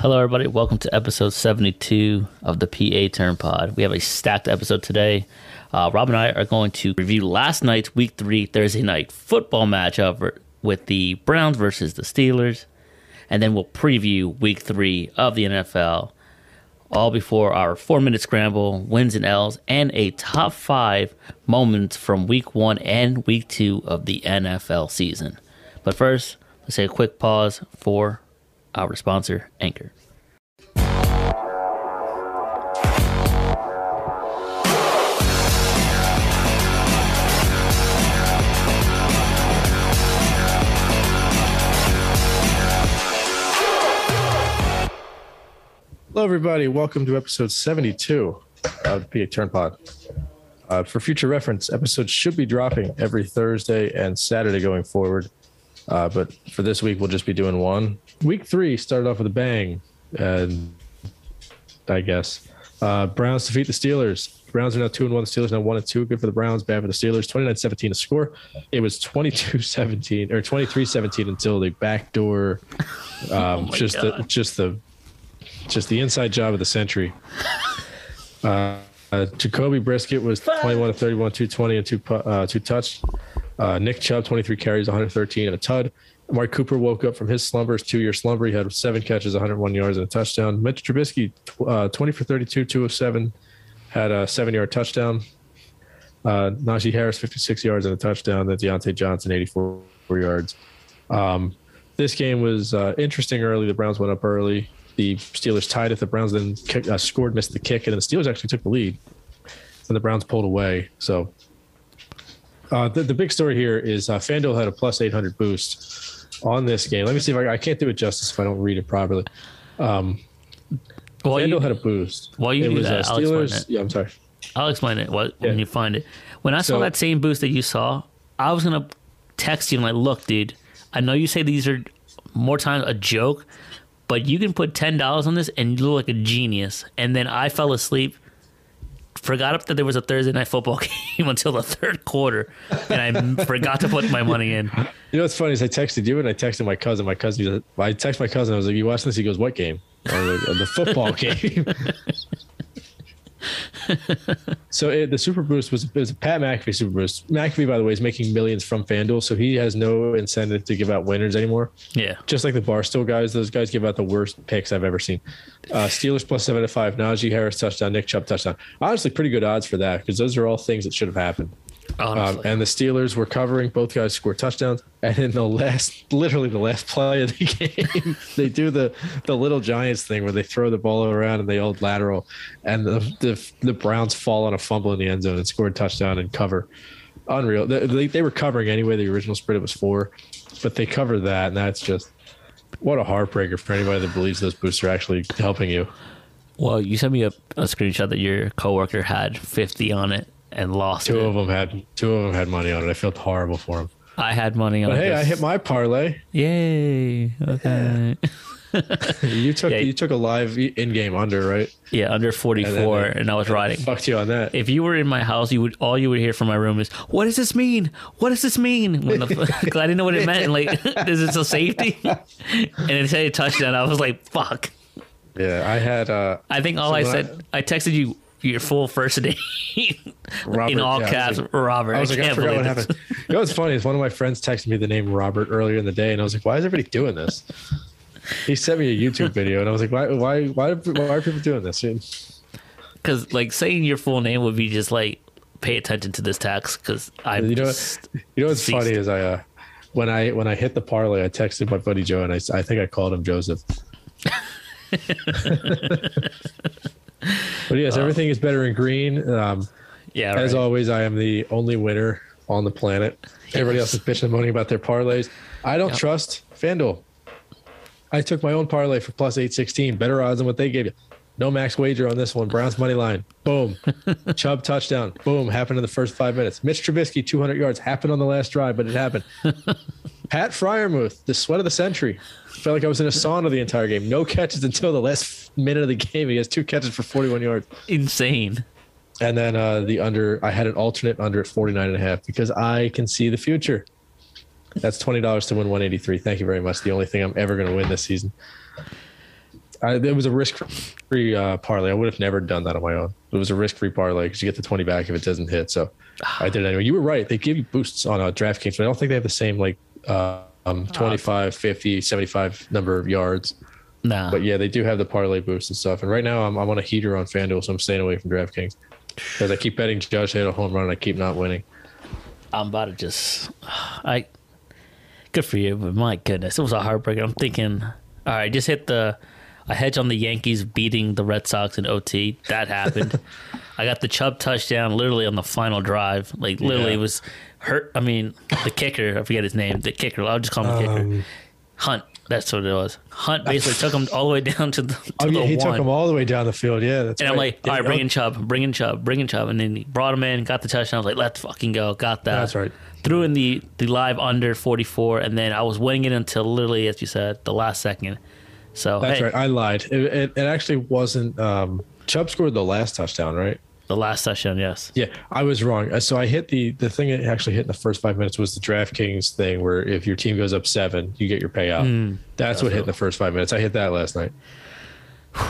Hello, everybody. Welcome to episode 72 of the PA Turn Pod. We have a stacked episode today. Uh, Rob and I are going to review last night's Week 3 Thursday night football matchup with the Browns versus the Steelers. And then we'll preview Week 3 of the NFL, all before our four minute scramble, wins and L's, and a top five moments from Week 1 and Week 2 of the NFL season. But first, let's take a quick pause for our sponsor, Anchor. Hello, everybody. Welcome to episode 72 of PA Turn Pod. Uh, for future reference, episodes should be dropping every Thursday and Saturday going forward. Uh, but for this week, we'll just be doing one. Week three started off with a bang, and I guess uh, Browns defeat the Steelers. Browns are now two and one. The Steelers now one and two. Good for the Browns, bad for the Steelers. 29-17 to score. It was 22-17 or 23-17 until the backdoor. Um, Oh just the just the just the inside job of the century. Uh, uh, Jacoby Brissett was 21 to 31, 220 and two uh, two touch. Uh, Nick Chubb 23 carries, 113 and a tud. Amari Cooper woke up from his slumbers, two year slumber. He had seven catches, 101 yards and a touchdown. Mitch Trubisky uh, 20 for 32, 207, had a seven yard touchdown. Uh, Najee Harris 56 yards and a touchdown. Then Diontae Johnson 84 yards. Um, this game was uh, interesting early. The Browns went up early. The Steelers tied it. The Browns then kick, uh, scored, missed the kick, and the Steelers actually took the lead. And the Browns pulled away. So uh, the, the big story here is uh, FanDuel had a plus 800 boost on this game. Let me see if I, I can't do it justice if I don't read it properly. Um, Well, FanDuel you, had a boost. While you it do was that, uh, I'll explain Steelers. it. Yeah, I'm sorry. I'll explain it what, when Yeah. you find it. When I saw So- that same boost that you saw, I was gonna text you and like, look, dude, I know you say these are more times a joke, but you can put ten dollars on this and you look like a genius. And then I fell asleep, forgot that there was a Thursday night football game until the third quarter, and I forgot to put my money in. You know what's funny is I texted you and I texted my cousin. My cousin, I texted my cousin. I was like, "You watching this?" He goes, "What game?" Like, "The football game." so it, the Super Boost was, it was a Pat McAfee Super Boost. McAfee, by the way, is making millions from FanDuel, so he has no incentive to give out winners anymore. Yeah, Just like the Barstool guys, those guys give out the worst picks I've ever seen. Uh, Steelers plus seven to five. Najee Harris touchdown. Nick Chubb touchdown. Honestly, pretty good odds for that because those are all things that should have happened. Um, and the Steelers were covering. Both guys scored touchdowns. And in the last, literally the last play of the game, they do the the little Giants thing where they throw the ball around and they old lateral, and the the, the Browns fall on a fumble in the end zone and score a touchdown and cover. Unreal. They, they, they were covering anyway. The original spread it was four, but they covered that, and that's just what a heartbreaker for anybody that believes those boosts are actually helping you. well, you sent me a, a screenshot that your coworker had fifty on it and lost Two it. of them had two of them had money on it. I felt horrible for them. I had money on But it. hey, I hit my parlay. Yay! Okay. You took Yeah. you took a live in game under right. Yeah, under 44, And and, I was riding. Fucked you on that. If you were in my house, you would all you would hear from my room is, "What does this mean? What does this mean?" When the, I didn't know what it meant. And like, is it a safety? And it said a touchdown. I was like, "Fuck!" Yeah, I had uh I think all So I said, I, texted you your full first name Robert, in all yeah, I caps, like- Robert. I was like, I can't forgot what happened. You know what's funny is one of my friends texted me the name Robert earlier in the day, and I was like, why is everybody doing this? He sent me a YouTube video, and I was like, why, why, why, why are people doing this? Because like saying your full name would be just like, pay attention to this text because I'm You know, you know what's Ceased. funny is I, uh, when I when I hit the parlay, I texted my buddy Joe, and I I think I called him Joseph. but yes, everything is better in green. Um, yeah. As right. always, I am the only winner on the planet. Everybody else is bitching and moaning about their parlays. I don't Yep. trust FanDuel. I took my own parlay for plus 816, better odds than what they gave you. No max wager on this one. Browns money line. Boom. Chubb touchdown. Boom. Happened in the first five minutes. Mitch Trubisky, 200 yards. Happened on the last drive, but it happened. Pat Freiermuth, the sweat of the century. Felt like I was in a sauna the entire game. No catches until the last minute of the game. He has two catches for 41 yards. insane. And then uh, the under, I had an alternate under at 49 and a half because I can see the future. That's $20 to win 183. Thank you very much. The only thing I'm ever going to win this season. I, it was a risk-free uh, parlay. I would have never done that on my own. It was a risk-free parlay because you get the twenty back if it doesn't hit. So I did it anyway. You were right. They give you boosts on uh, DraftKings, but I don't think they have the same like uh, um, 25, 50, 75 number of yards. Nah. But yeah, they do have the parlay boost and stuff. And right now, I'm, I'm on a heater on FanDuel, so I'm staying away from DraftKings because I keep betting Josh hit a home run and I keep not winning. I'm about to just I good for you, but my goodness, it was a heartbreaker. I'm thinking, all right, just hit the a hedge on the Yankees beating the Red Sox in OT. That happened. I got the Chubb touchdown literally on the final drive. Like literally, Yeah. it was hurt. I mean, the kicker. I forget his name. The kicker. I'll just call him the kicker. Um, Hunt. That's what it was. Hunt basically took him all the way down to the, to Oh the yeah, he one. took him all the way down the field. Yeah, that's And I'm right. like, all right, bring in Chubb, bring in Chubb, bring in Chubb. And then he brought him in, got the touchdown. I was like, let's fucking go. Got that. That's right. Threw in the, the live under 44, and then I was winning it until literally, as you said, the last second. So, That's hey, right. I lied. It, it, it actually wasn't. Um, Chubb scored the last touchdown, right? The last session, yes. Yeah, I was wrong. Uh, So I hit the the thing that actually hit in the first five minutes was the DraftKings thing, where if your team goes up seven, you get your payout. That's what hit in the first five minutes. I hit that last night.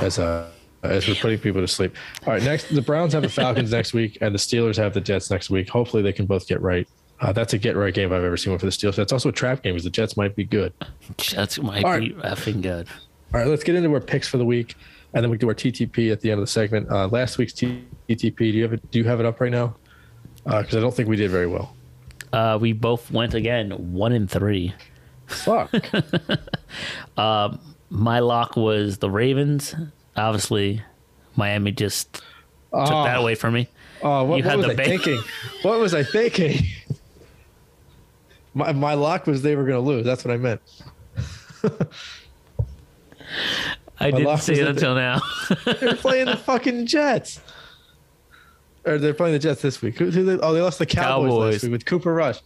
As uh as we're putting people to sleep. All right, next the Browns have the Falcons next week, and the Steelers have the Jets next week. Hopefully, they can both get right. Uh, that's a get right game I've ever seen one for the Steelers. That's also a trap game, because the Jets might be good. Jets might All be effing good. All right, let's get into our picks for the week, and then we do our TTP at the end of the segment. Uh, last week's TTP, do you have it? Do you have it up right now? Because I don't think we did very well. Uh, we both went again, one in three. Fuck. My lock was the Ravens. Obviously, Miami just took that away from me. Oh, what, You what had was the I ba- thinking? What was I thinking? My, my lock was they were going to lose. That's what I meant. I didn't see it until now. They're playing the fucking Jets. Or they're playing the Jets this week. Who, who they, oh, they lost the Cowboys, Cowboys. last week with Cooper Rush.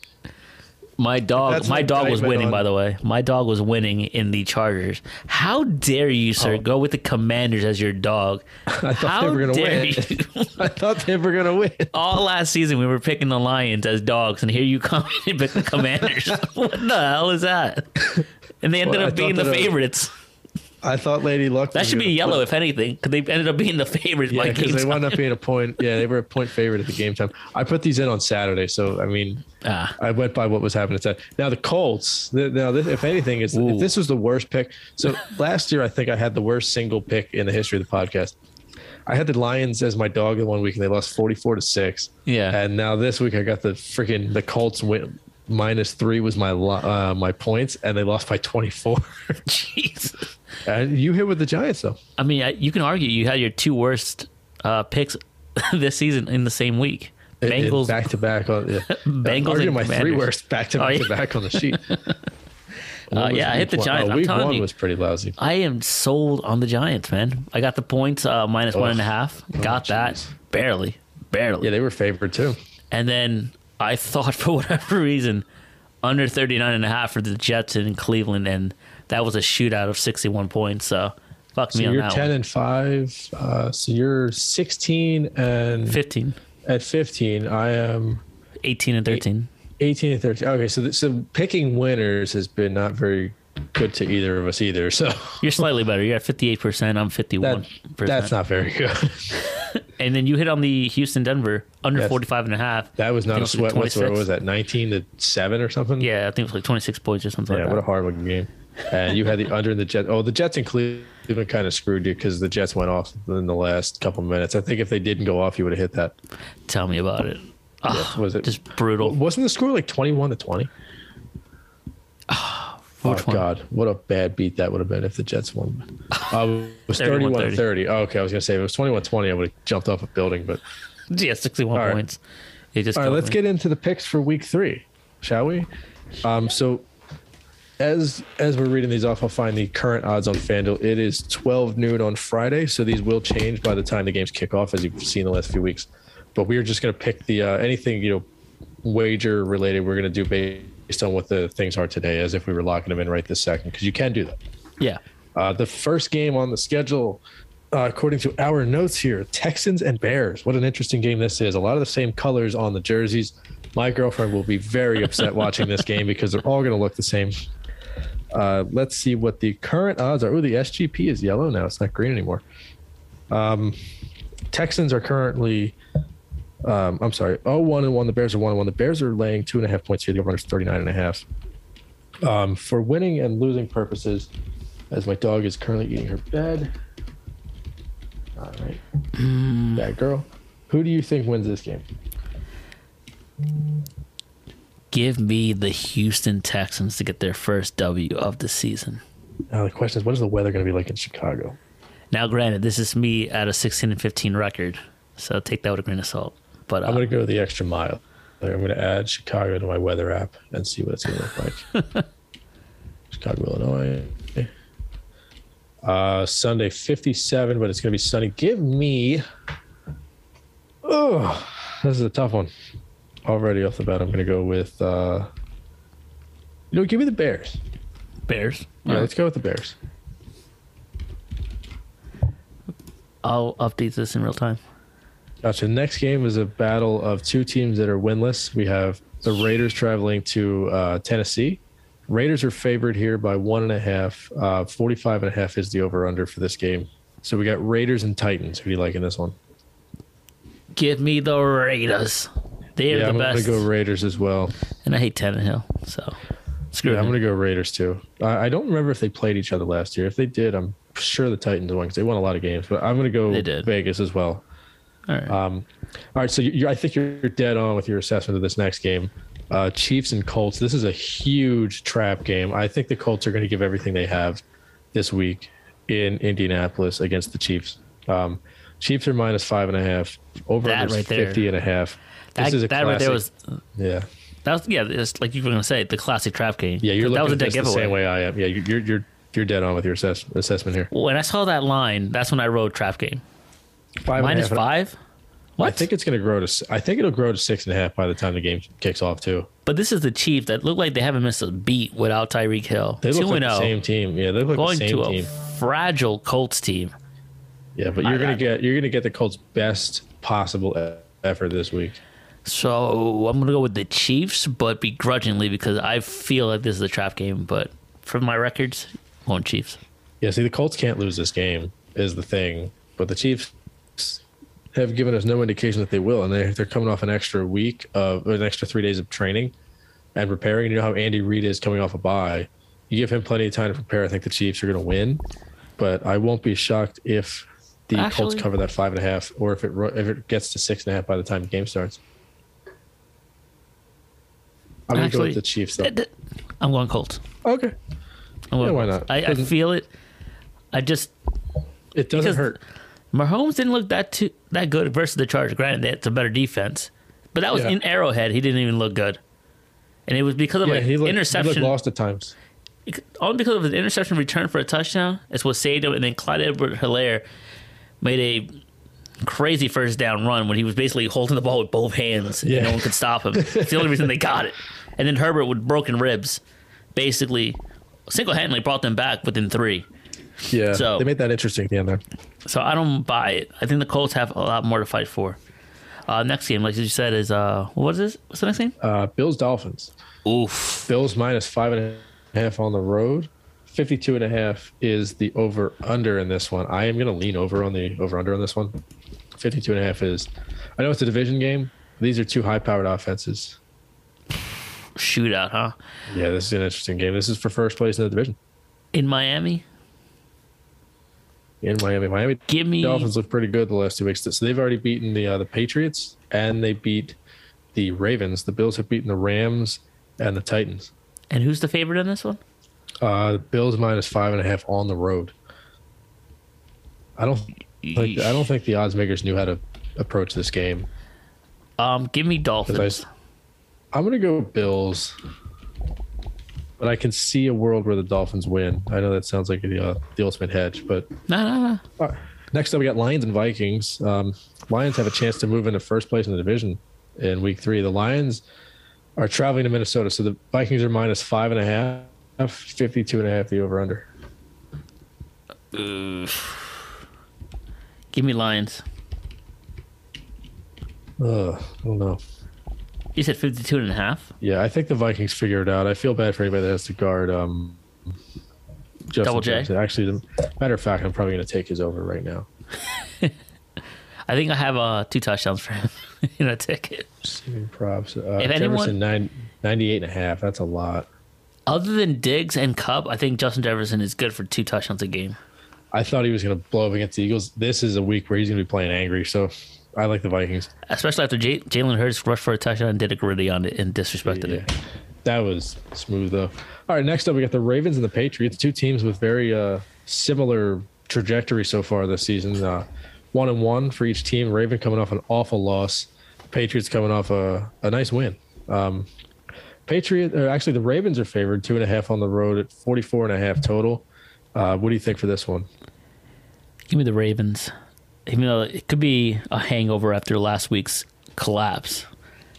My dog, That's my dog was winning. on- By the way, my dog was winning in the Chargers. How dare you, sir, Oh. go with the Commanders as your dog? I thought How they were going to win. I thought they were going to win. All last season, we were picking the Lions as dogs, and here you come and pick the Commanders. what the hell is that? And they ended Well, up being the uh, favorites. I thought Lady Luck. That should be yellow, if anything, because they ended up being the favorites Yeah, because they wound up being a point. Yeah, they were a point favorite at the game time. I put these in on Saturday, so I mean, Ah. I went by what was happening. At Saturday. Now the Colts. The, now, this, if anything, is if this was the worst pick. So last year, I think I had the worst single pick in the history of the podcast. I had the Lions as my dog in one week, and they lost forty-four to six. Yeah. and now this week I got the freaking the Colts win. Minus three was my uh, my points, and they lost by twenty-four. Jeez. And you hit with the Giants though. I mean, I, you can argue you had your two worst uh, picks this season in the same week. Bengals, back to back on yeah. Bengals my three worst back to Oh, back to back on the sheet. Uh, yeah, I hit the one- Giants. oh, week one you. was pretty lousy. I am sold on the Giants, man. I got the points uh, minus one and a half. Got that barely, barely. Yeah, they were favored too. And then I thought for whatever reason under 39 and a half for the Jets in Cleveland, and that was a shootout of 61 points. So fuck So me on you're that ten one. and five. Uh, so you're sixteen and 15, at fifteen. I am 18 and 13. eighteen and thirteen. Okay, so th- so picking winners has been not very good to either of us either. So You're slightly better. You're at 58%. I'm 51%. that, that's not very good. And then you hit on the Houston Denver under Yes. 45 and a half. That was not a sweat whatsoever. What was that nineteen to seven or something? Yeah, I think it was like 26 points or something Yeah, like what a hard looking game. And you had the under in the Jets. Oh, the Jets and Cleveland kind of screwed you because the Jets went off in the last couple minutes. I think if they didn't go off, you would have hit that. Tell me about it. Ah, Was it just brutal. Wasn't the score like twenty-one to twenty? Oh Which one? God, what a bad beat that would have been if the Jets won. Uh, it was 31 31 to 30. Oh, okay, I was gonna say if it was 21 20, I would have jumped off a building. But Yeah, 61 All right. points. Just all right, let's me. get into the picks for week three, shall we? Um, so as as we're reading these off, I'll find the current odds on FanDuel. It is 12 noon on Friday, so these will change by the time the games kick off, as you've seen the last few weeks. But we are just going to pick the uh, anything you know wager related. We're going to do based on what the things are today, as if we were locking them in right this second, because you can do that. Yeah. Uh, the first game on the schedule, uh, according to our notes here, Texans and Bears. What an interesting game this is. A lot of the same colors on the jerseys. My girlfriend will be very upset watching this game because they're all going to look the same. Uh, let's see what the current odds are. Oh, the SGP is yellow now. It's not green anymore. Um, Texans are currently, um, I'm sorry, oh one and one. The Bears are one and one. The Bears are laying two and a half points here. The over is 39 and a half. Um, for winning and losing purposes, as my dog is currently eating her bed. All right, bad girl. Who do you think wins this game? Give me the Houston Texans to get their first W of the season. Now the question is, what is the weather going to be like in Chicago? Now, granted, this is me at a 16 and 15 record, so take that with a grain of salt. But uh, I'm going to go the extra mile. I'm going to add Chicago to my weather app and see what it's going to look like. Chicago, Illinois. Uh, Sunday 57, but it's going to be sunny. Give me. Oh, this is a tough one. Already off the bat, I'm going to go with. Uh, you know, give me the Bears. Bears. Yeah, let's go with the Bears. I'll update this in real time. Gotcha. Next game is a battle of two teams that are winless. We have the Raiders traveling to uh, Tennessee. Raiders are favored here by one and a half. Uh, 45 and a half is the over under for this game. So we got Raiders and Titans. Who do you like in this one? Give me the Raiders. They're yeah, the I'm best. going to go Raiders as well. and I hate Tannehill, so screw Yeah, I'm going to go Raiders too. I, I don't remember if they played each other last year. If they did, I'm sure the Titans won because they won a lot of games. But I'm going to go They did. Vegas as well. All right. Um, all right, so you I think you're dead on with your assessment of this next game. Uh, Chiefs and Colts. This is a huge trap game. I think the Colts are going to give everything they have this week in Indianapolis against the Chiefs. Um, Chiefs are minus five and a half. Over right there. 50 and a half. This that is a that right there was yeah. that was yeah. It's like you were gonna say the classic trap game. Yeah, you're that was a looking dead at this the same way I am. Yeah, you- you're you're you're dead on with your assess, assessment here. When I saw that line, that's when I wrote trap game Five and a half. five. What? I think it's going to grow to. I think it'll grow to six and a half by the time the game kicks off too. But this is the Chiefs that look like they haven't missed a beat without Tyreek Hill. They look 2 like the oh. same team. Yeah, they look like going the same to a team. fragile Colts team. Yeah, but you're gonna get you're gonna get the Colts' best possible effort this week. So I'm gonna go with the Chiefs, but begrudgingly because I feel like this is a trap game. But from my records, going Chiefs. Yeah, see, the Colts can't lose this game is the thing, but the Chiefs have given us no indication that they will, and they they're coming off an extra week of an extra three days of training and preparing. You know how Andy Reid is coming off a bye. You give him plenty of time to prepare. I think the Chiefs are going to win, but I won't be shocked if the Colts cover that five and a half, or if it if it gets to six and a half by the time the game starts. I'm going to go with the Chiefs though. th- th- I'm going Colts. Okay, I'm going Yeah, why not? I, I feel it. I just it doesn't hurt. Mahomes didn't look that too that good versus the Chargers. Granted, it's a better defense, but that was Yeah. in Arrowhead. He didn't even look good, and it was because of Yeah, like he looked, interception. lost at times. Only because of his interception return for a touchdown. It's what saved him, and then Clyde Edward Helaire made a crazy first down run when he was basically holding the ball with both hands, Yeah. and no one could stop him. It's the only reason they got it. And then Herbert with broken ribs, basically single handedly brought them back within three. Yeah, So- they made that interesting at the end there. So I don't buy it. I think the Colts have a lot more to fight for. Uh, next game, like you said, is uh, what is this? What's the next game? Uh, Bills Dolphins. Oof. Bills minus five and a half on the road. 52 and a half is the over under in this one. I am going to lean over on the over under on this one. 52 and a half is, I know it's a division game. These are two high powered offenses. Shootout, huh? Yeah, this is an interesting game. This is for first place in the division In Miami, in Miami. Miami give me. Dolphins look pretty good the last two weeks. So they've already beaten the uh, the Patriots and they beat the Ravens. The Bills have beaten the Rams and the Titans. And who's the favorite in this one? Uh, Bills minus five and a half on the road. I don't think I don't think the odds makers knew how to approach this game. Um, give me Dolphins. I, am gonna go Bills, but I can see a world where the Dolphins win. I know that sounds like the uh, the ultimate hedge, but No, no, no. next up we got Lions and Vikings. Um, Lions have a chance to move into first place in the division in Week Three. The Lions are traveling to Minnesota, so the Vikings are minus five and a half, 52 and a half the over under. Give me Lions. Ugh, I don't know. You said 52 and a half? Yeah, I think the Vikings figure it out. I feel bad for anybody that has to guard um, Justin Double J? Jefferson. Actually, the matter of fact, I'm probably going to take his over right now. I think I have uh, two touchdowns for him in a ticket. Receiving props. Uh, If Jefferson anyone- nine, 98 and a half. That's a lot. Other than Diggs and Kupp, I think Justin Jefferson is good for two touchdowns a game. I thought he was going to blow up against the Eagles. This is a week where he's going to be playing angry. So I like the Vikings. Especially after J- Jalen Hurts rushed for a touchdown and did a gritty on it and disrespected Yeah. it. That was smooth though. All right, next up we got the Ravens and the Patriots, two teams with very uh, similar trajectory so far this season. Uh, one and one for each team. Raven coming off an awful loss. Patriots coming off a, a nice win. Um, Patriot, or actually the Ravens are favored two and a half on the road at 44 and a half total. Uh, what do you think for this one? Give me the Ravens. Even though it could be a hangover after last week's collapse,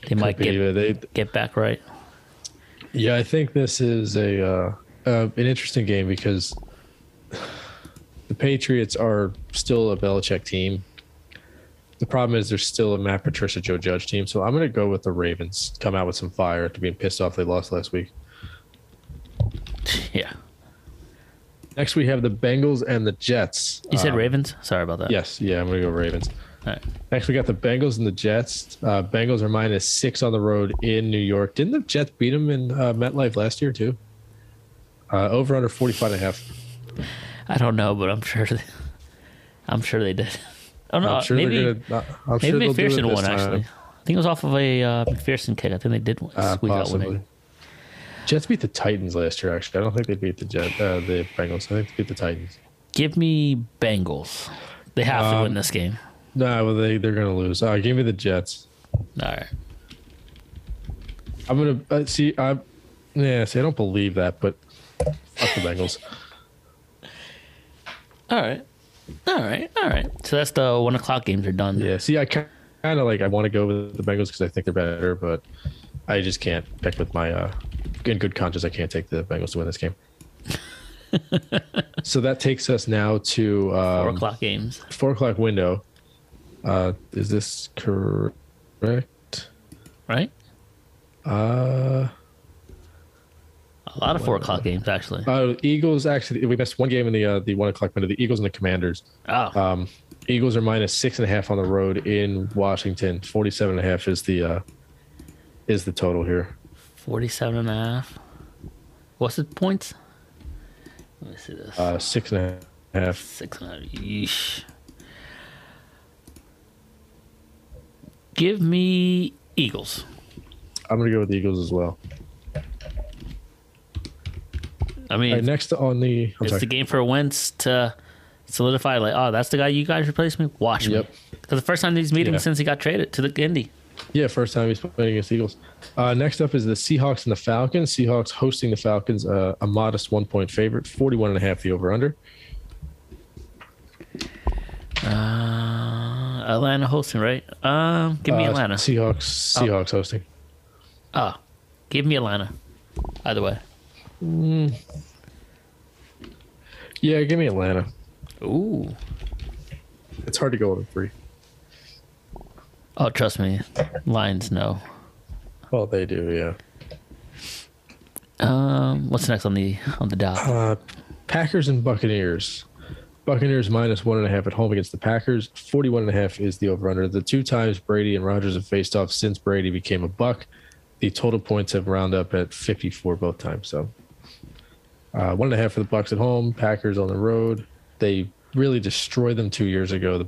they might Could be, get they, get back right. Yeah, I think this is a uh, uh, an interesting game because the Patriots are still a Belichick team. The problem is there's still a Matt Patricia Joe Judge team, so I'm going to go with the Ravens. Come out with some fire after being pissed off they lost last week. Yeah. Next we have the Bengals and the Jets. You said Um, Ravens? Sorry about that. Yes, yeah, I'm going to go Ravens. All right. Next we got the Bengals and the Jets. Uh, Bengals are minus six on the road in New York. Didn't the Jets beat them in uh, MetLife last year too? Uh, over under 45 and a half. I don't know, but I'm sure. They, I'm sure they did. I don't know. I'm sure maybe gonna. uh, I'm maybe sure they'll do it McPherson won time. actually. I think it was off of a uh, McPherson kick. I think they did win- Uh, squeeze out possibly. Jets beat the Titans last year. Actually, I don't think they beat the Jet, uh, the Bengals. I think they beat the Titans. Give me Bengals. They have to Um, win this game. No, well, they they're gonna lose. Uh, give me the Jets. All right. I'm gonna uh, see. I yeah. See, I don't believe that, but fuck the Bengals. All right. All right. All right. So that's the one o'clock games are done. Yeah. See, I kind of like. I want to go with the Bengals because I think they're better, but I just can't pick with my uh, in good conscience. I can't take the Bengals to win this game. so that takes us now to um, Four o'clock games. four o'clock window. Uh, is this correct? Right? Uh, A lot of four o'clock games actually. uh, Eagles actually we missed one game in the uh, the one o'clock window. The Eagles and the Commanders. Oh, Um, Eagles are minus six and a half on the road in Washington. Forty-seven and a half is the uh, is the total here. 47 and a half. What's the points? Let me see this. Uh, six and a half. Six and a half. Yeesh. Give me Eagles. I'm gonna go with the Eagles as well. I mean, right, next on the. I'm it's sorry. the game for Wentz to solidify, like, oh, that's the guy you guys replaced me? Watch me. Because the first time he's meeting Yeah. since he got traded to the Indy. Yeah, first time he's playing against Eagles. Uh, next up is the Seahawks and the Falcons. Seahawks hosting the Falcons, uh, a modest one point favorite, 41 and a half the over under. Uh, Atlanta hosting, right? Um, give me Uh, Atlanta. Seahawks, Seahawks hosting. Oh, give me Atlanta. Either way. Yeah, give me Atlanta. Ooh. It's hard to go over three. Oh, trust me. Lions, know. Well, they do, yeah. Um, what's next on the on the dock? Uh, Packers and Buccaneers. Buccaneers minus one and a half at home against the Packers. 41 and a half is the over under. The two times Brady and Rodgers have faced off since Brady became a Buck, the total points have round up at 54 both times. So uh, one and a half for the Bucks at home, Packers on the road. They really destroyed them two years ago. The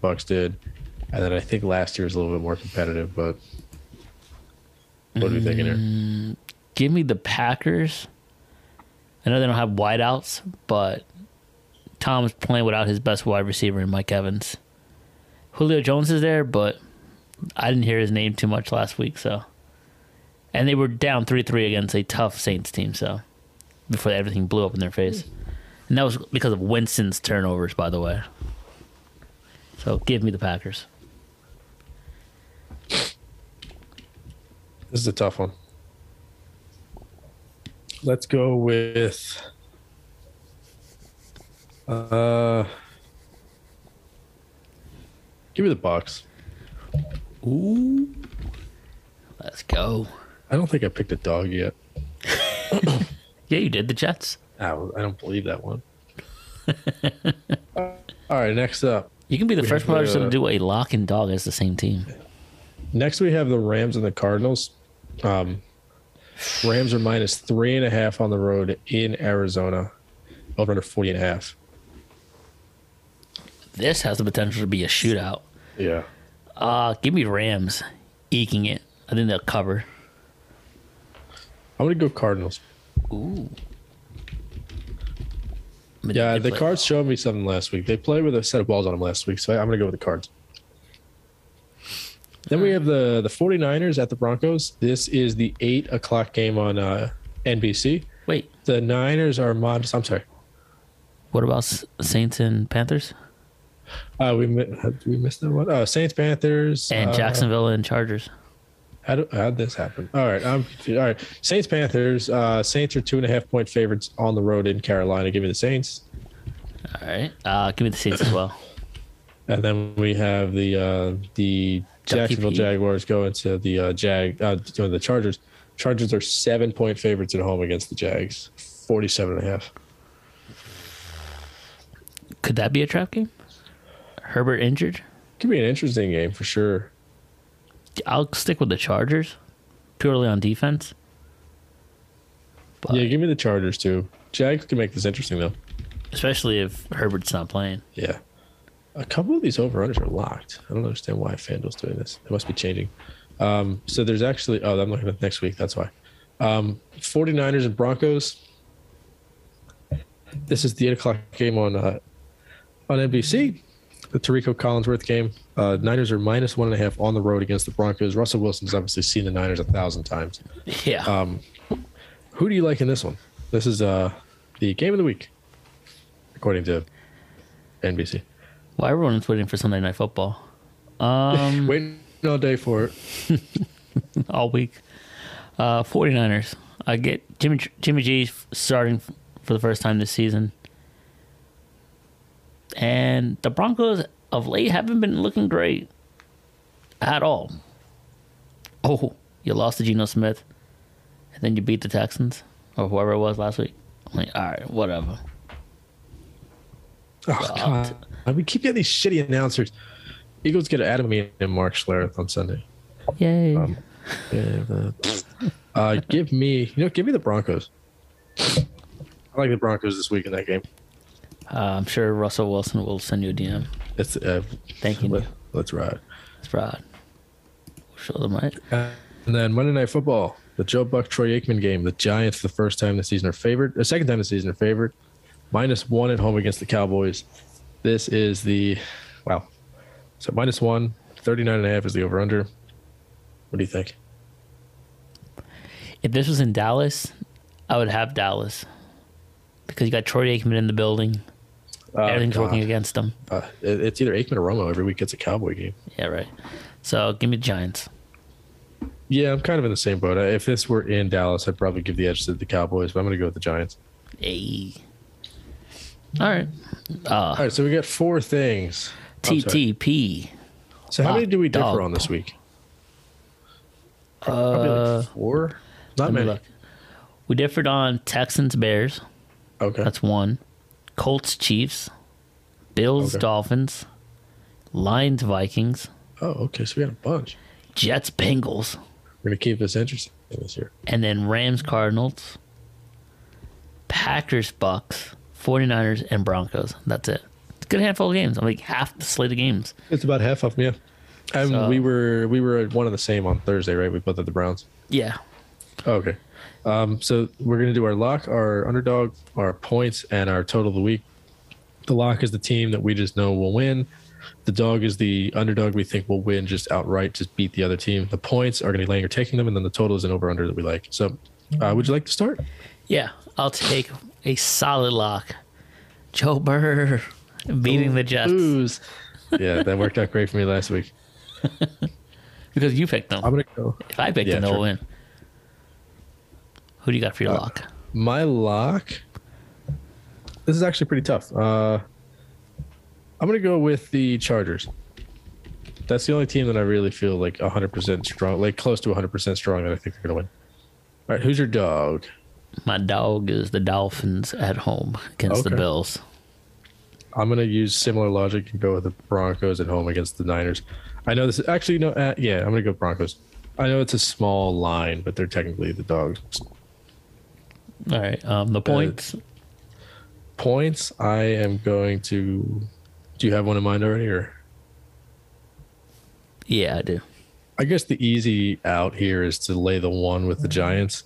Bucks did, and then I think last year was a little bit more competitive. But what are we thinking here? Mm, give me the Packers. I know they don't have wideouts, but Tom's playing without his best wide receiver in Mike Evans. Julio Jones is there, but I didn't hear his name too much last week, so and they were down three three against a tough Saints team, so before everything blew up in their face. And that was because of Winston's turnovers, by the way. So give me the Packers. This is a tough one. Let's go with uh Give me the box. Ooh. Let's go. I don't think I picked a dog yet. Yeah, you did the Jets. Oh, I don't believe that one. All right, next up. You can be the first person to do a lock and dog as the same team. Next, we have the Rams and the Cardinals. Um, Rams are minus three and a half on the road in Arizona, over under 40 and a half. This has the potential to be a shootout. Yeah. Uh, give me Rams eking it. I think they'll cover. I'm going to go Cardinals. Ooh. Yeah, the Cards showed me something last week. They played with a set of balls on them last week, so I'm going to go with the Cards. Then we have the the 49ers at the Broncos. This is the 8 o'clock game on uh, NBC. Wait, The Niners are modest. I'm sorry. what about Saints and Panthers Uh, we we missed that one. Uh, Saints, Panthers, and uh, Jacksonville and Chargers? How do, how'd this happen? All right, I'm all right. Saints, Panthers. Uh, Saints are two and a half point favorites on the road in Carolina. Give me the Saints. All right, uh, give me the Saints as well. And then we have the uh, the Jacksonville Jaguars going to the uh, Jag uh, to the Chargers. Chargers are seven point favorites at home against the Jags. 47 and a half. Could that be a trap game? Herbert injured. Could be an interesting game for sure. I'll stick with the Chargers, purely on defense. But Yeah, give me the Chargers too. Jags can make this interesting though. especially if Herbert's not playing. Yeah. A couple of these over unders are locked. I don't understand why FanDuel's doing this. It must be changing. Um, so there's actually, oh, I'm looking at next week. That's why. Um, 49ers and Broncos. This is the 8 o'clock game on uh, on NBC. The Tirico Collinsworth game. Uh, Niners are minus one and a half on the road against the Broncos. Russell Wilson's obviously seen the Niners a thousand times. Yeah. Um, who do you like in this one? This is uh, the game of the week, according to NBC. Well, everyone's waiting for Sunday Night Football. Um, Waiting all day for it. all week. Uh, 49ers. I get Jimmy Jimmy G starting for the first time this season. And the Broncos of late haven't been looking great at all. Oh, you lost to Geno Smith, and then you beat the Texans or whoever it was last week. I'm like, all right, whatever. Oh, God. We keep getting these shitty announcers. Eagles get Adam Amin and Mark Schlereth on Sunday. Yay! Um, yeah, the- uh, give me, you know, give me the Broncos. I like the Broncos this week in that game. uh, I'm sure Russell Wilson will send you a DM. It's uh, Thank you. let, let's ride. It's Rod. Show them right. And then Monday Night Football, the Joe Buck Troy Aikman game. The Giants, the first time this season, are favored. The second time this season, are favored. Minus one at home against the Cowboys. This is the, wow. So minus one, 39 and a half is the over under. What do you think? If this was in Dallas, I would have Dallas because you got Troy Aikman in the building. Oh, Everything's God. working against them. Uh, it's either Aikman or Romo every week. It's a Cowboy game. Yeah, right. So give me the Giants. Yeah, I'm kind of in the same boat. If this were in Dallas, I'd probably give the edge to the Cowboys, but I'm going to go with the Giants. Hey. All right. Uh, All right, so we got four things. TTP. So how many do we differ Dog. on this week? Probably Uh, like four. Not many. look. We differed on Texans Bears. Okay. That's one. Colts Chiefs. Bills Okay. Dolphins. Lions Vikings. oh, okay. So we got a bunch. Jets Bengals. We're going to keep this interesting this year. and then Rams, Cardinals, Packers, Bucks, 49ers, and Broncos. That's it. It's a good handful of games. I'm like half the slate of games. It's about half of them, yeah. And So- we were we were at one of the same on Thursday, right? We both had the Browns. Yeah. Oh, okay. Um, so we're gonna do our lock, our underdog, our points, and our total of the week. The lock is the team that we just know will win. The dog is the underdog we think will win just outright, just beat the other team. The points are going to be laying or taking them, and then the total is an over under that we like. So, uh, would you like to start? Yeah. I'll take a solid lock. Joe Burr beating the Jets Booze. yeah, that worked out great for me last week. because you picked them. I'm gonna go. if I picked yeah, them, they'll sure. win. Who do you got for your Uh, lock? My lock. This is actually pretty tough. Uh, I'm gonna go with the Chargers. That's the only team that I really feel like 100% strong, like close to 100% strong that I think they're gonna win. All right, who's your dog? My dog is the Dolphins at home against the Bills. I'm gonna use similar logic and go with the Broncos at home against the Niners. I know this is actually no, uh, yeah, I'm gonna go Broncos. I know it's a small line, but they're technically the dogs. All right. Um, the points. Points. I am going to. Do you have one in mind already, or? yeah, I do. I guess the easy out here is to lay the one with the Giants,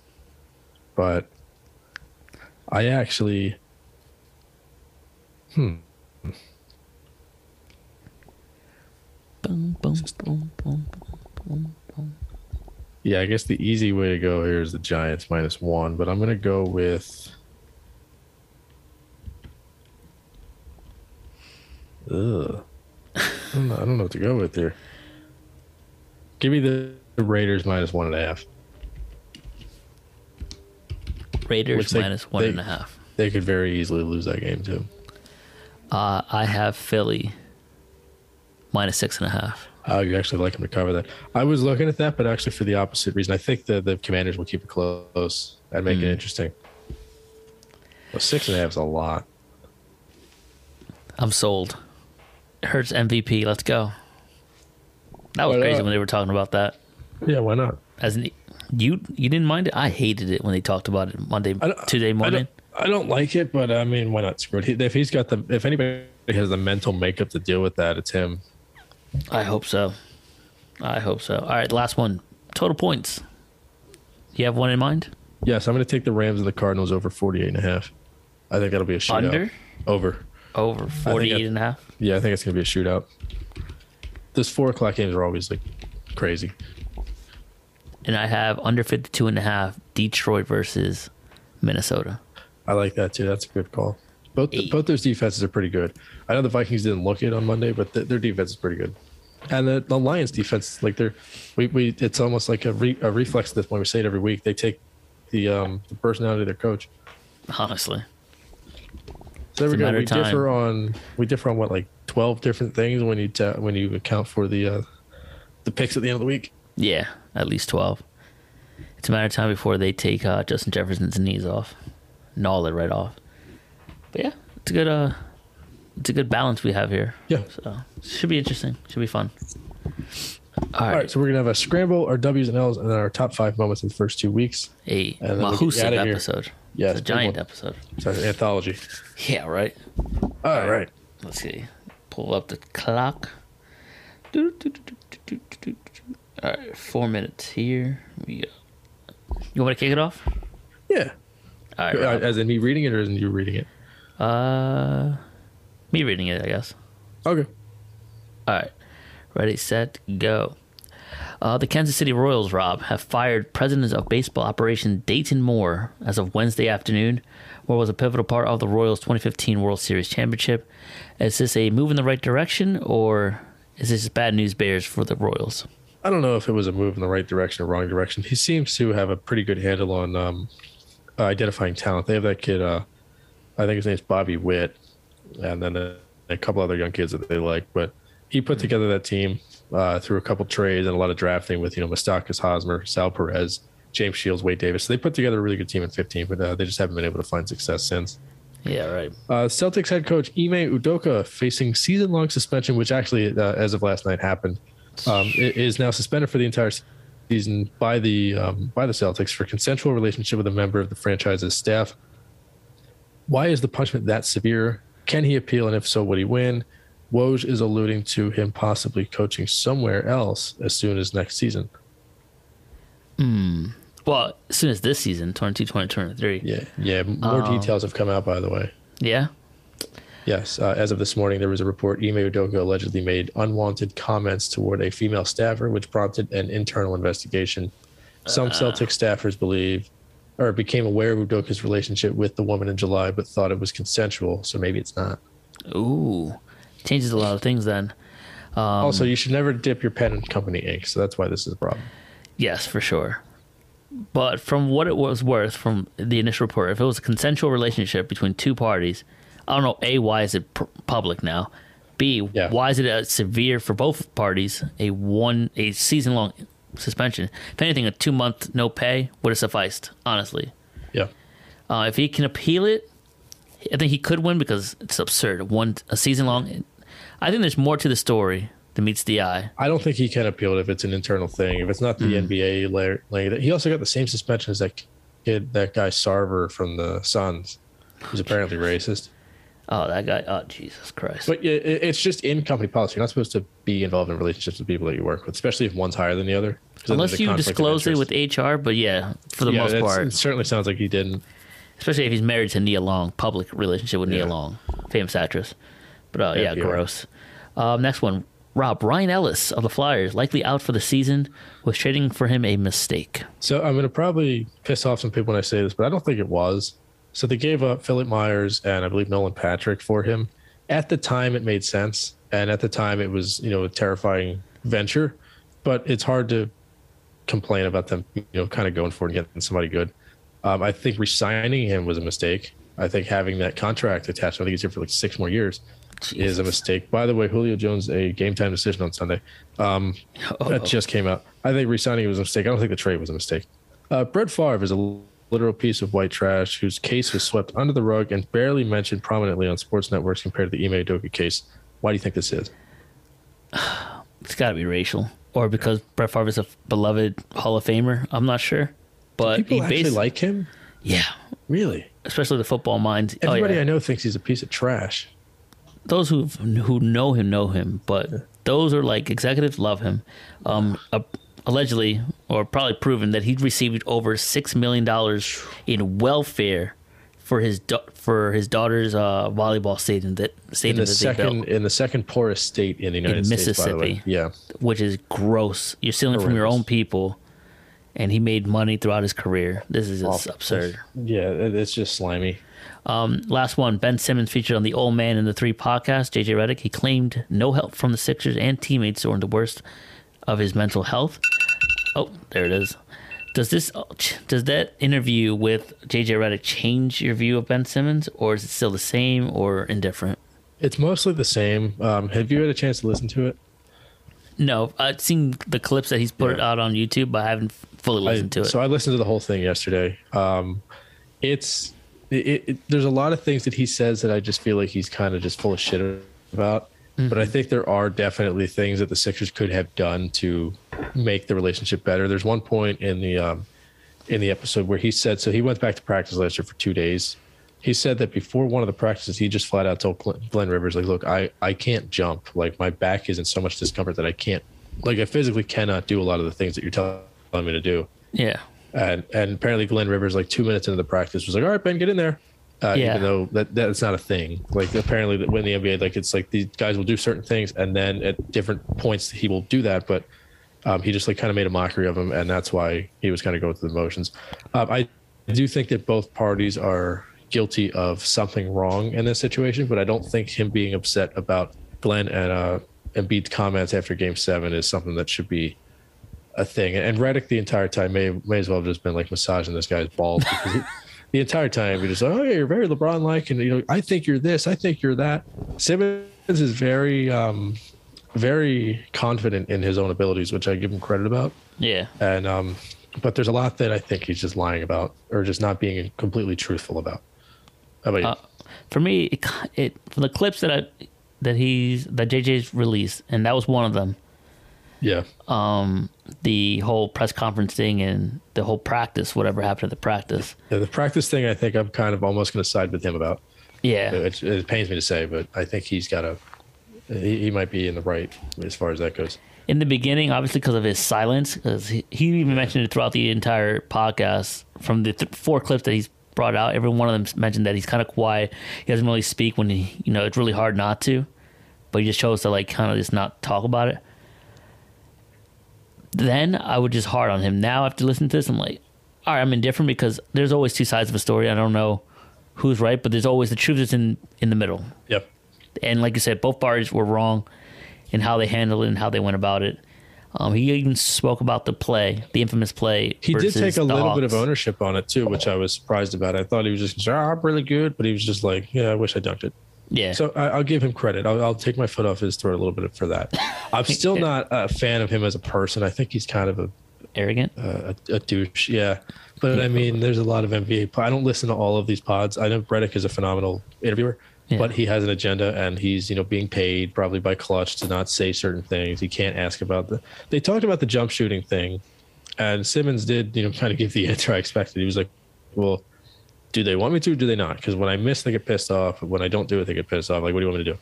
but I actually, hmm, Boom, boom, boom, boom, boom, boom. yeah, I guess the easy way to go here is the Giants minus one, but I'm gonna go with. Ugh. I don't know, I don't know what to go with here. Give me the, the Raiders minus one and a half. Raiders Which they- minus one they- and a half. They could very easily lose that game too. Uh, I have Philly minus six and a half. Oh, you actually like them to cover that. I was looking at that, but actually for the opposite reason. I think the, the commanders will keep it close and make it interesting. Well, six and a half is a lot. I'm sold. Hurts MVP. Let's go. That was Why crazy not? when they were talking about that. Yeah, why not? As an, you you didn't mind it? I hated it when they talked about it Monday, I Tuesday I morning. don't, I don't like it, but I mean, why not screw it? If he's got the, if anybody has the mental makeup to deal with that, it's him. I hope so. I hope so. All right, last one. Total points. You have one in mind? Yes, I'm going to take the Rams and the Cardinals over 48 and a half. I think that'll be a shootout. Under? Over. Over 48 it- and a half? Yeah, I think it's going to be a shootout. Those four o'clock games are always like crazy. And I have under 52 and a half Detroit versus Minnesota. I like that too. That's a good call. Both Eight. both those defenses are pretty good. I know the Vikings didn't look it on Monday, but th- their defense is pretty good. And the, the Lions defense, like they're, we, we it's almost like a, re, a reflex at this point. We say it every week. They take the um the personality of their coach. Honestly. So there we It's a go. We time. differ on we differ on what like twelve different things when you ta- when you account for the uh the picks at the end of the week. Yeah, at least 12. It's a matter of time before they take uh, Justin Jefferson's knees off. Gnaw it right off. But yeah, it's a good uh it's a good balance we have here. Yeah. So should be interesting. Should be fun. All All right. right, so we're gonna have a scramble, our W's and L's, and then our top five moments in the first two weeks. A then we get Mahusic outta here. episode. Yeah, it's a giant one. episode. So anthology. Yeah, right. All right. Let's see. Pull up the clock. All right, four minutes here. We go. You want me to kick it off? Yeah. All right. Uh, Rob. As in me reading it or as in you reading it? Uh, me reading it, I guess. Okay. All right. Ready, set, go. Uh, the Kansas City Royals, Rob, have fired president of baseball operation Dayton Moore as of Wednesday afternoon. Moore was a pivotal part of the Royals' 2015 World Series championship. Is this a move in the right direction, or is this bad news bears for the Royals? I don't know if it was a move in the right direction or wrong direction. He seems to have a pretty good handle on um, uh, identifying talent. They have that kid, uh, I think his name's Bobby Witt, and then a, a couple other young kids that they like. But he put together that team uh, through a couple trades and a lot of drafting with, you know, Moustakas Hosmer, Sal Perez, James Shields, Wade Davis. So they put together a really good team in 15, but uh, they just haven't been able to find success since. Yeah, right. Uh, Celtics head coach Ime Udoka facing season long suspension, which actually, uh, as of last night, happened. Um, is now suspended for the entire season by the um, by the Celtics for consensual relationship with a member of the franchise's staff. Why is the punishment that severe? Can he appeal, and if so, would he win? Woj is alluding to him possibly coaching somewhere else as soon as next season. Hmm. Well, as soon as this season, 22 2023. Yeah, yeah. More Um, details have come out, by the way. Yeah? Yes, uh, as of this morning, there was a report Ime Udoka allegedly made unwanted comments toward a female staffer, which prompted an internal investigation. Some Celtic staffers believe or became aware of Udoka's relationship with the woman in July, but thought it was consensual, so maybe it's not. Ooh. Changes a lot of things then. also, you should never dip your pen in company ink, so that's why this is a problem. Yes, for sure. But from what it was worth from the initial report, if it was a consensual relationship between two parties, I don't know. A, why is it pr- public now? B, Yeah. why is it uh, severe for both parties? A one, a season long suspension. If anything, a two month no pay would have sufficed. Honestly, Yeah. Uh, if he can appeal it, I think he could win because it's absurd. One a season long. I think there's more to the story than meets the eye. I don't think he can appeal it if it's an internal thing. If it's not the Mm. NBA layer, layer, he also got the same suspension as that kid, that guy Sarver from the Suns, who's apparently racist. Oh, that guy. Oh, Jesus Christ. But yeah, it, it's just in company policy. You're not supposed to be involved in relationships with people that you work with, especially if one's higher than the other. Unless you disclose it with HR, but yeah, for the Yeah, most part, it certainly sounds like he didn't. especially if he's married to Nia Long, public relationship with Nia Long, famous actress. But uh, Yeah, yeah, gross. Um, next one, Rob Ryan Ellis of the Flyers, likely out for the season. Was trading for him a mistake? So I'm going to probably piss off some people when I say this, but I don't think it was. So they gave up Philip Myers and I believe Nolan Patrick for him. At the time, it made sense, and at the time, it was you know a terrifying venture. But it's hard to complain about them, you know, kind of going for it and getting somebody good. Um, I think resigning him was a mistake. I think having that contract attached, I think he's here for like six more years, is a mistake. By the way, Julio Jones a game time decision on Sunday. Um, that just came out. I think resigning was a mistake. I don't think the trade was a mistake. Uh, Brett Favre is a literal piece of white trash whose case was swept under the rug and barely mentioned prominently on sports networks compared to the Ime Udoka case. Why do you think this is? it's got to be racial, or because Brett Favre is a beloved Hall of Famer. I'm not sure, but People actually basically, like him? yeah, Really? especially the football minds. Oh, Everybody yeah. I know thinks he's a piece of trash. those who who know him know him, but those are like executives love him. Um, uh, allegedly, or probably proven that he'd received over six million dollars in welfare for his da- for his daughter's uh, volleyball stadium that In the that second in the second poorest state in the United States, the way. Mississippi. Yeah. which is gross. You're stealing from your own people, and he made money throughout his career. This is Awful. absurd. Yeah, it's just slimy. Last one, Ben Simmons featured on the Old Man and the Three podcast. JJ Redick, he claimed no help from the Sixers and teammates during the worst of his mental health. Oh, there it is. Does this does that interview with JJ Redick change your view of Ben Simmons, or is it still the same or indifferent? It's mostly the same. Um, have you had a chance to listen to it? No, I've seen the clips that he's put Yeah. out on YouTube, but I haven't fully I- listened to it. So I listened to the whole thing yesterday. Um, it's it, it, there's a lot of things that he says that I just feel like he's kind of just full of shit about. But I think there are definitely things that the Sixers could have done to make the relationship better. There's one point in the um, in the episode where he said so he went back to practice last year for two days. He said that before one of the practices, he just flat out told Glenn- Rivers, like, look, I, I can't jump. Like my back is in so much discomfort that I can't like I physically cannot do a lot of the things that you're telling me to do. yeah, And and apparently Glenn Rivers, like two minutes into the practice, was like, "All right, Ben, get in there." Uh, Yeah. Even though that that's not a thing. Like apparently, that when the NBA, like it's like these guys will do certain things, and then at different points he will do that. But um, he just like kind of made a mockery of him, and that's why he was kind of going through the motions. Um, I do think that both parties are guilty of something wrong in this situation, but I don't think him being upset about Glenn and uh, Embiid's comments after Game Seven is something that should be a thing. And Redick the entire time may may as well have just been like massaging this guy's balls he, the entire time he just like, oh, yeah, you're very LeBron like, and you know, I think you're this, I think you're that. Simmons is very um very confident in his own abilities, which I give him credit about. yeah. And um but there's a lot that I think he's just lying about or just not being completely truthful about. How about you? Uh, for me, it, it from the clips that I that he's that JJ's released, and that was one of them. yeah. Um, the whole press conference thing and the whole practice, whatever happened at the practice. yeah. The practice thing I think I'm kind of almost gonna side with him about. Yeah, It, it pains me to say, but I think he's got a he, he might be in the right as far as that goes. in the beginning, obviously because of his silence, because he, he even mentioned it throughout the entire podcast. From the th- four clips that he's brought out, every one of them mentioned that he's kind of quiet. He doesn't really speak when he, you know, it's really hard not to. But he just chose to like kind of just not talk about it. Then I would just hard on him. Now after listening to this, I'm like, all right, I'm indifferent because there's always two sides of a story. I don't know who's right, but there's always the truth is in in the middle. Yep. And like you said, both parties were wrong in how they handled it and how they went about it. Um, he even spoke about the play, the infamous play. He did take a little bit of ownership on it too, which I was surprised about. I thought he was just, oh, I'm really good, but he was just like, yeah, I wish I dunked it. Yeah. So I, I'll give him credit. I'll, I'll take my foot off his throat a little bit for that. I'm still not a fan of him as a person. I think he's kind of a arrogant. uh, a, a douche. Yeah, but I mean, there's a lot of NBA. I don't listen to all of these pods. I know Redick is a phenomenal interviewer, Yeah. but he has an agenda, and he's you know being paid probably by Clutch to not say certain things. He can't ask about the. They talked about the jump shooting thing, and Simmons did you know kind of give the answer I expected. He was like, "Well, do they want me to? Or do they not? Because when I miss, they get pissed off. When I don't do it, they get pissed off. Like, what do you want me to do?"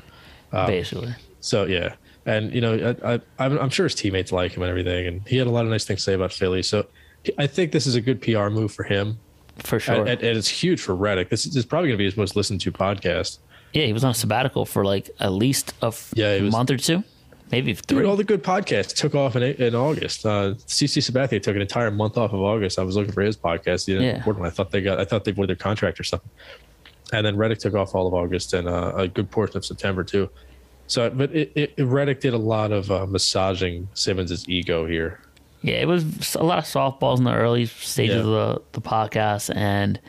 Um, basically. So yeah, and you know, I, I, I'm, I'm sure his teammates like him and everything, and he had a lot of nice things to say about Philly. So I think this is a good PR move for him, For sure. and, and, and it's huge for Redick. This is probably going to be his most listened to podcast. Yeah, he was on a sabbatical for like at least a f- Yeah, was- month or two, maybe three. Dude, all the good podcasts took off in, in August. Uh, CC Sabathia took an entire month off of August. I was looking for his podcast. He didn't Yeah. I thought they got. I thought they voided their contract or something. And then Redick took off all of August and uh, a good portion of September too. So, but it, it, Redick did a lot of uh, massaging Simmons' ego here. Yeah, it was a lot of softballs in the early stages Yeah. of the, the podcast, and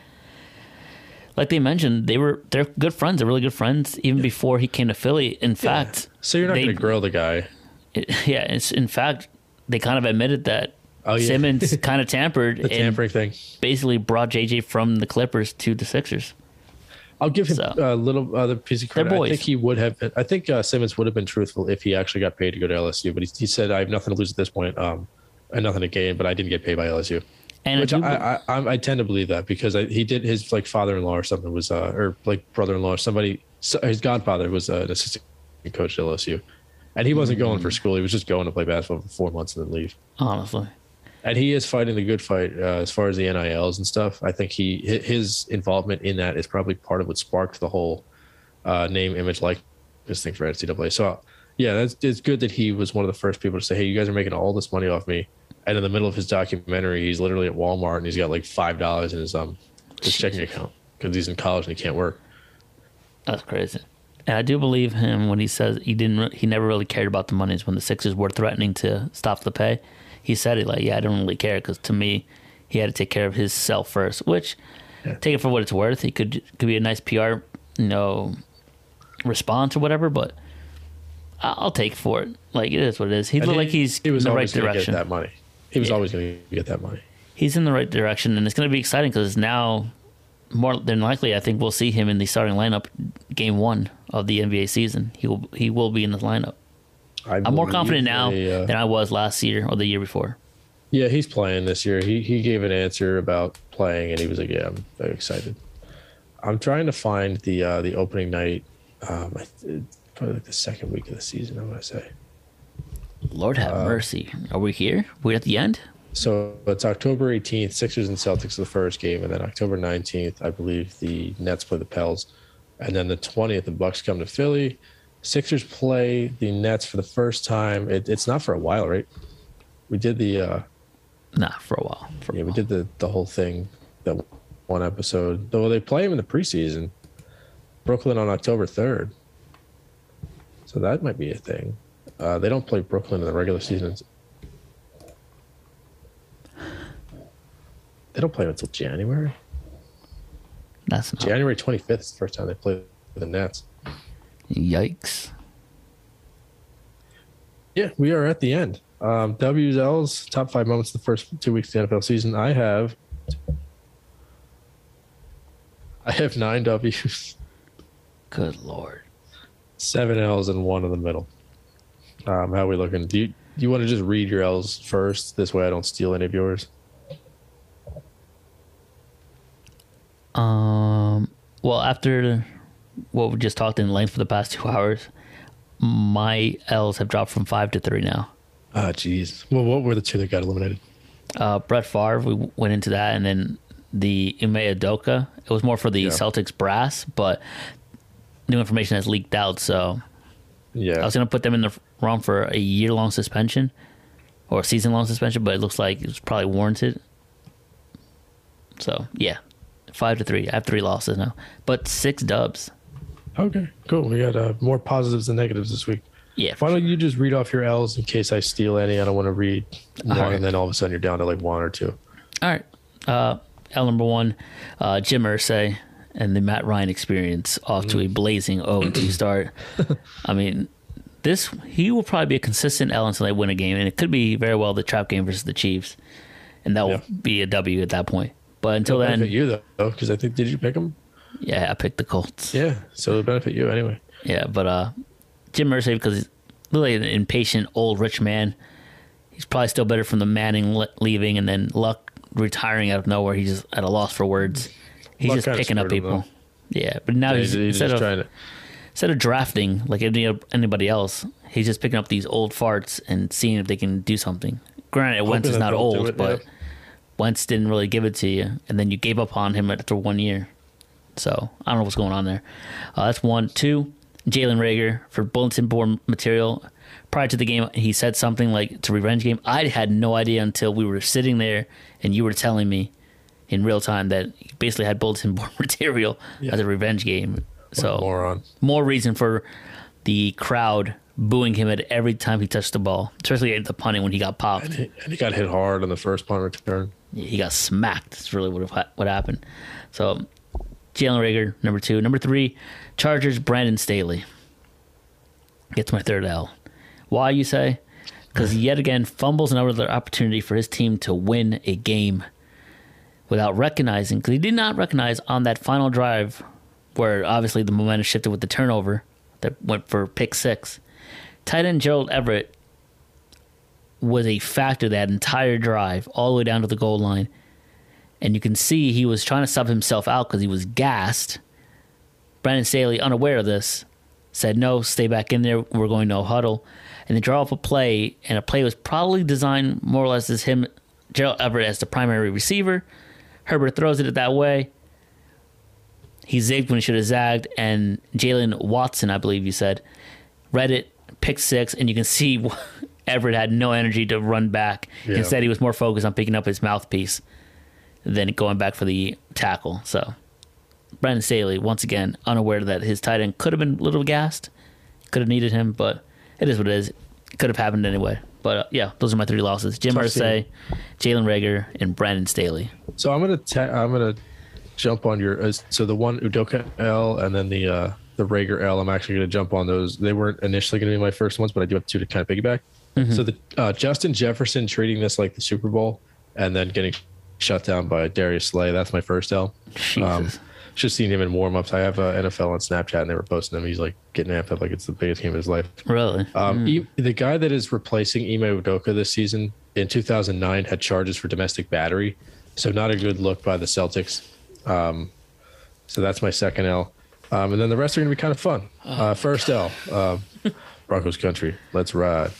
like they mentioned, they were they're good friends. They're really good friends even before he came to Philly. In fact, So you're not going to grill the guy. it, yeah, it's in fact they kind of admitted that Oh, yeah. Simmons kind of tampered The and tampering thing. basically brought JJ from the Clippers to the Sixers. I'll give him So- a little other piece of credit. I think he would have. Been, I think uh, Simmons would have been truthful if he actually got paid to go to LSU. But he, he said, "I have nothing to lose at this point, um, and nothing to gain." But I didn't get paid by LSU, And which I I, do- I, I, I tend to believe that because I, he did his like father-in-law or something was, uh, or like brother-in-law or somebody. So his godfather was uh, an assistant coach at LSU, and he wasn't going Mm. for school. He was just going to play basketball for four months and then leave. honestly, and he is fighting the good fight uh, as far as the NILs and stuff. I think he his involvement in that is probably part of what sparked the whole uh, name, image, like this thing for NCAA. So yeah, that's it's good that he was one of the first people to say, "Hey, you guys are making all this money off me." And in the middle of his documentary, he's literally at Walmart and he's got like five dollars in his um his checking account because he's in college and he can't work. that's crazy. And I do believe him when he says he didn't. He never really cared about the monies when the Sixers were threatening to stop the pay. He said it like, "Yeah, I don't really care because to me, he had to take care of his self first. Which, take it for what it's worth. He could could be a nice PR, you know, response or whatever. But I'll take for it. Like it is what it is. He looked he- like he's he was in the right direction. that money. He was Yeah. always going to get that money. He's in the right direction, and it's going to be exciting because now, more than likely, I think we'll see him in the starting lineup, game one of the NBA season. He will he will be in the lineup. I I'm more confident now they, uh, than I was last year or the year before. Yeah, he's playing this year. He he gave an answer about playing, and he was like, "Yeah, I'm very excited." I'm trying to find the uh, the opening night. Um, probably like the second week of the season. I want to say. Lord have mercy. Are we here? We're at the end. So it's October 18th. Sixers and Celtics the first game, and then October 19th, I believe the Nets play the Pels, and then the 20th the Bucks come to Philly. Sixers play the Nets for the first time. It, it's not for a while, right? We did the. Uh, Nah, for a while. For a Yeah, we did the the whole thing that one episode. Though they play them in the preseason. Brooklyn on October third. So that might be a thing. Uh, they don't play Brooklyn in the regular season. They don't play until January. That's not. January twenty fifth is the first time they play the Nets. Yikes. Yeah, we are at the end. Um, W's, L's, top five moments of the first two weeks of the NFL season. I have, I have nine W's. Good lord. seven L's and one in the middle. Um, how are we looking? Do you do you want to just read your L's first? This way, I don't steal any of yours. Um. Well, after what we just talked in length for the past two hours, my L's have dropped from five to three now. Ah, jeez. Well, what were the two that got eliminated? Uh, Brett Favre, we went into that, and then the Ime Udoka. It was more for the Yeah. Celtics brass, but new information has leaked out. So Yeah, I was going to put them in the wrong for a year long suspension or season long suspension, but it looks like it was probably warranted. So yeah, five to three. I have three losses now, but six dubs. okay, cool. We got uh, more positives than negatives this week. Yeah, Why don't you just read off your L's in case I steal any? I don't want to read one, right. and then all of a sudden you're down to like one or two. All right. Uh, L number one, uh, Jim Irsay and the Matt Ryan experience off to a blazing 0 2 start. I mean, this he will probably be a consistent L until they win a game, and it could be very well the trap game versus the Chiefs, and that will Yeah. be a W at that point. But until It'll then, benefit you though, because I think did you pick them? yeah, I picked the Colts. Yeah, so it'll benefit you anyway. Yeah, but uh, Jim Irsay because he's really an impatient old rich man. He's probably still better from the Manning le- leaving and then Luck retiring out of nowhere. He's just at a loss for words. He's Luck just picking up screwed him, people. Yeah, but now Yeah, he's, he's, just of trying to. Instead of drafting like any, anybody else, he's just picking up these old farts and seeing if they can do something. Granted, Wentz is not old, it, but yeah. Wentz didn't really give it to you, and then you gave up on him after one year. So I don't know what's going on there. Uh, that's one. Two, Jalen Reagor for bulletin board material. Prior to the game, he said something like a revenge game. I had no idea until we were sitting there and you were telling me in real time that he basically had bulletin board material as a revenge game. So moron. more reason for the crowd booing him at every time he touched the ball, especially at the punting when he got popped. And he, and he got hit hard on the first punt return. He got smacked. That's really what ha- what happened. So Jalen Reagor, number two. Number three, Chargers, Brandon Staley. Gets my third L. Why, you say? Because yet again fumbles another opportunity for his team to win a game without recognizing, because he did not recognize on that final drive where obviously the momentum shifted with the turnover that went for pick six. Tight end Gerald Everett was a factor that entire drive all the way down to the goal line. And you can see he was trying to sub himself out because he was gassed. Brandon Staley, unaware of this, said, No, stay back in there. We're going no huddle. And they draw up a play, and a play was probably designed more or less as him, Gerald Everett, as the primary receiver. Herbert throws it that way. He zigged when he should have zagged, and Jaylen Watson, I believe you said, read it, pick six, and you can see Everett had no energy to run back. Yeah. Instead, he was more focused on picking up his mouthpiece than going back for the tackle. So, Brandon Staley, once again, unaware that his tight end could have been a little gassed, could have needed him, but it is what it is. It could have happened anyway. But uh, yeah, those are my three losses: Jim Tough Irsay, Jalen Reagor, and Brandon Staley. So I'm gonna ta- I'm gonna jump on your uh, so the one Udoka L and then the uh the Reagor L. I'm actually gonna jump on those. They weren't initially gonna be my first ones, but I do have two to kind of piggyback. So the uh, Justin Jefferson treating this like the Super Bowl and then getting shut down by Darius Slay. That's my first L. Um, just seeing him in warm ups. I have uh, NFL on Snapchat and they were posting him. He's like getting amped up like it's the biggest game of his life. Really? Um, E- the guy that is replacing Ime Udoka this season in 2009 had charges for domestic battery, so not a good look by the Celtics. Um, so that's my second L, um, and then the rest are going to be kind of fun. Uh, first L, uh, Broncos country, let's ride.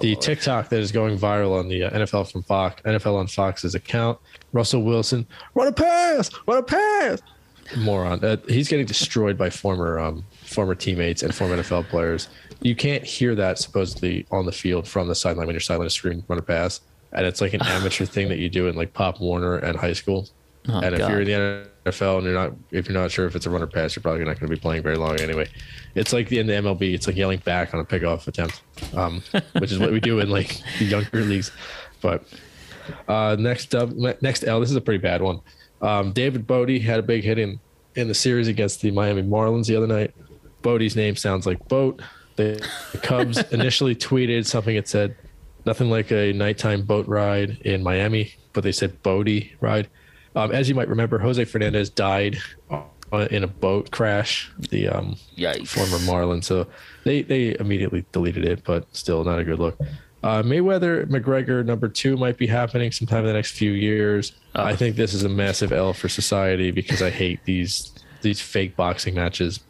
the TikTok that is going viral on the uh, NFL from Fox, NFL on Fox's account. Russell Wilson, run a pass, run a pass. Moron. Uh, he's getting destroyed by former um, former teammates and former NFL players. You can't hear that supposedly on the field from the sideline when you're sideline screen run a pass, and it's like an amateur thing that you do in like Pop Warner and high school. Oh, and if God. you're in the NFL and you're not, if you're not sure if it's a runner pass, you're probably not going to be playing very long anyway. It's like the in the MLB, it's like yelling back on a pickoff attempt, um, which is what we do in like the younger leagues. But uh, next up, next L. This is a pretty bad one. Um, David Bote had a big hit in in the series against the Miami Marlins the other night. Bote's name sounds like boat. The, the Cubs initially tweeted something that said nothing like a nighttime boat ride in Miami, but they said Bote ride. Um, as you might remember, Jose Fernandez died in a boat crash. The um, former Marlin. So they they immediately deleted it, but still not a good look. Uh, Mayweather McGregor number two might be happening sometime in the next few years. Oh. I think this is a massive L for society because I hate these these fake boxing matches.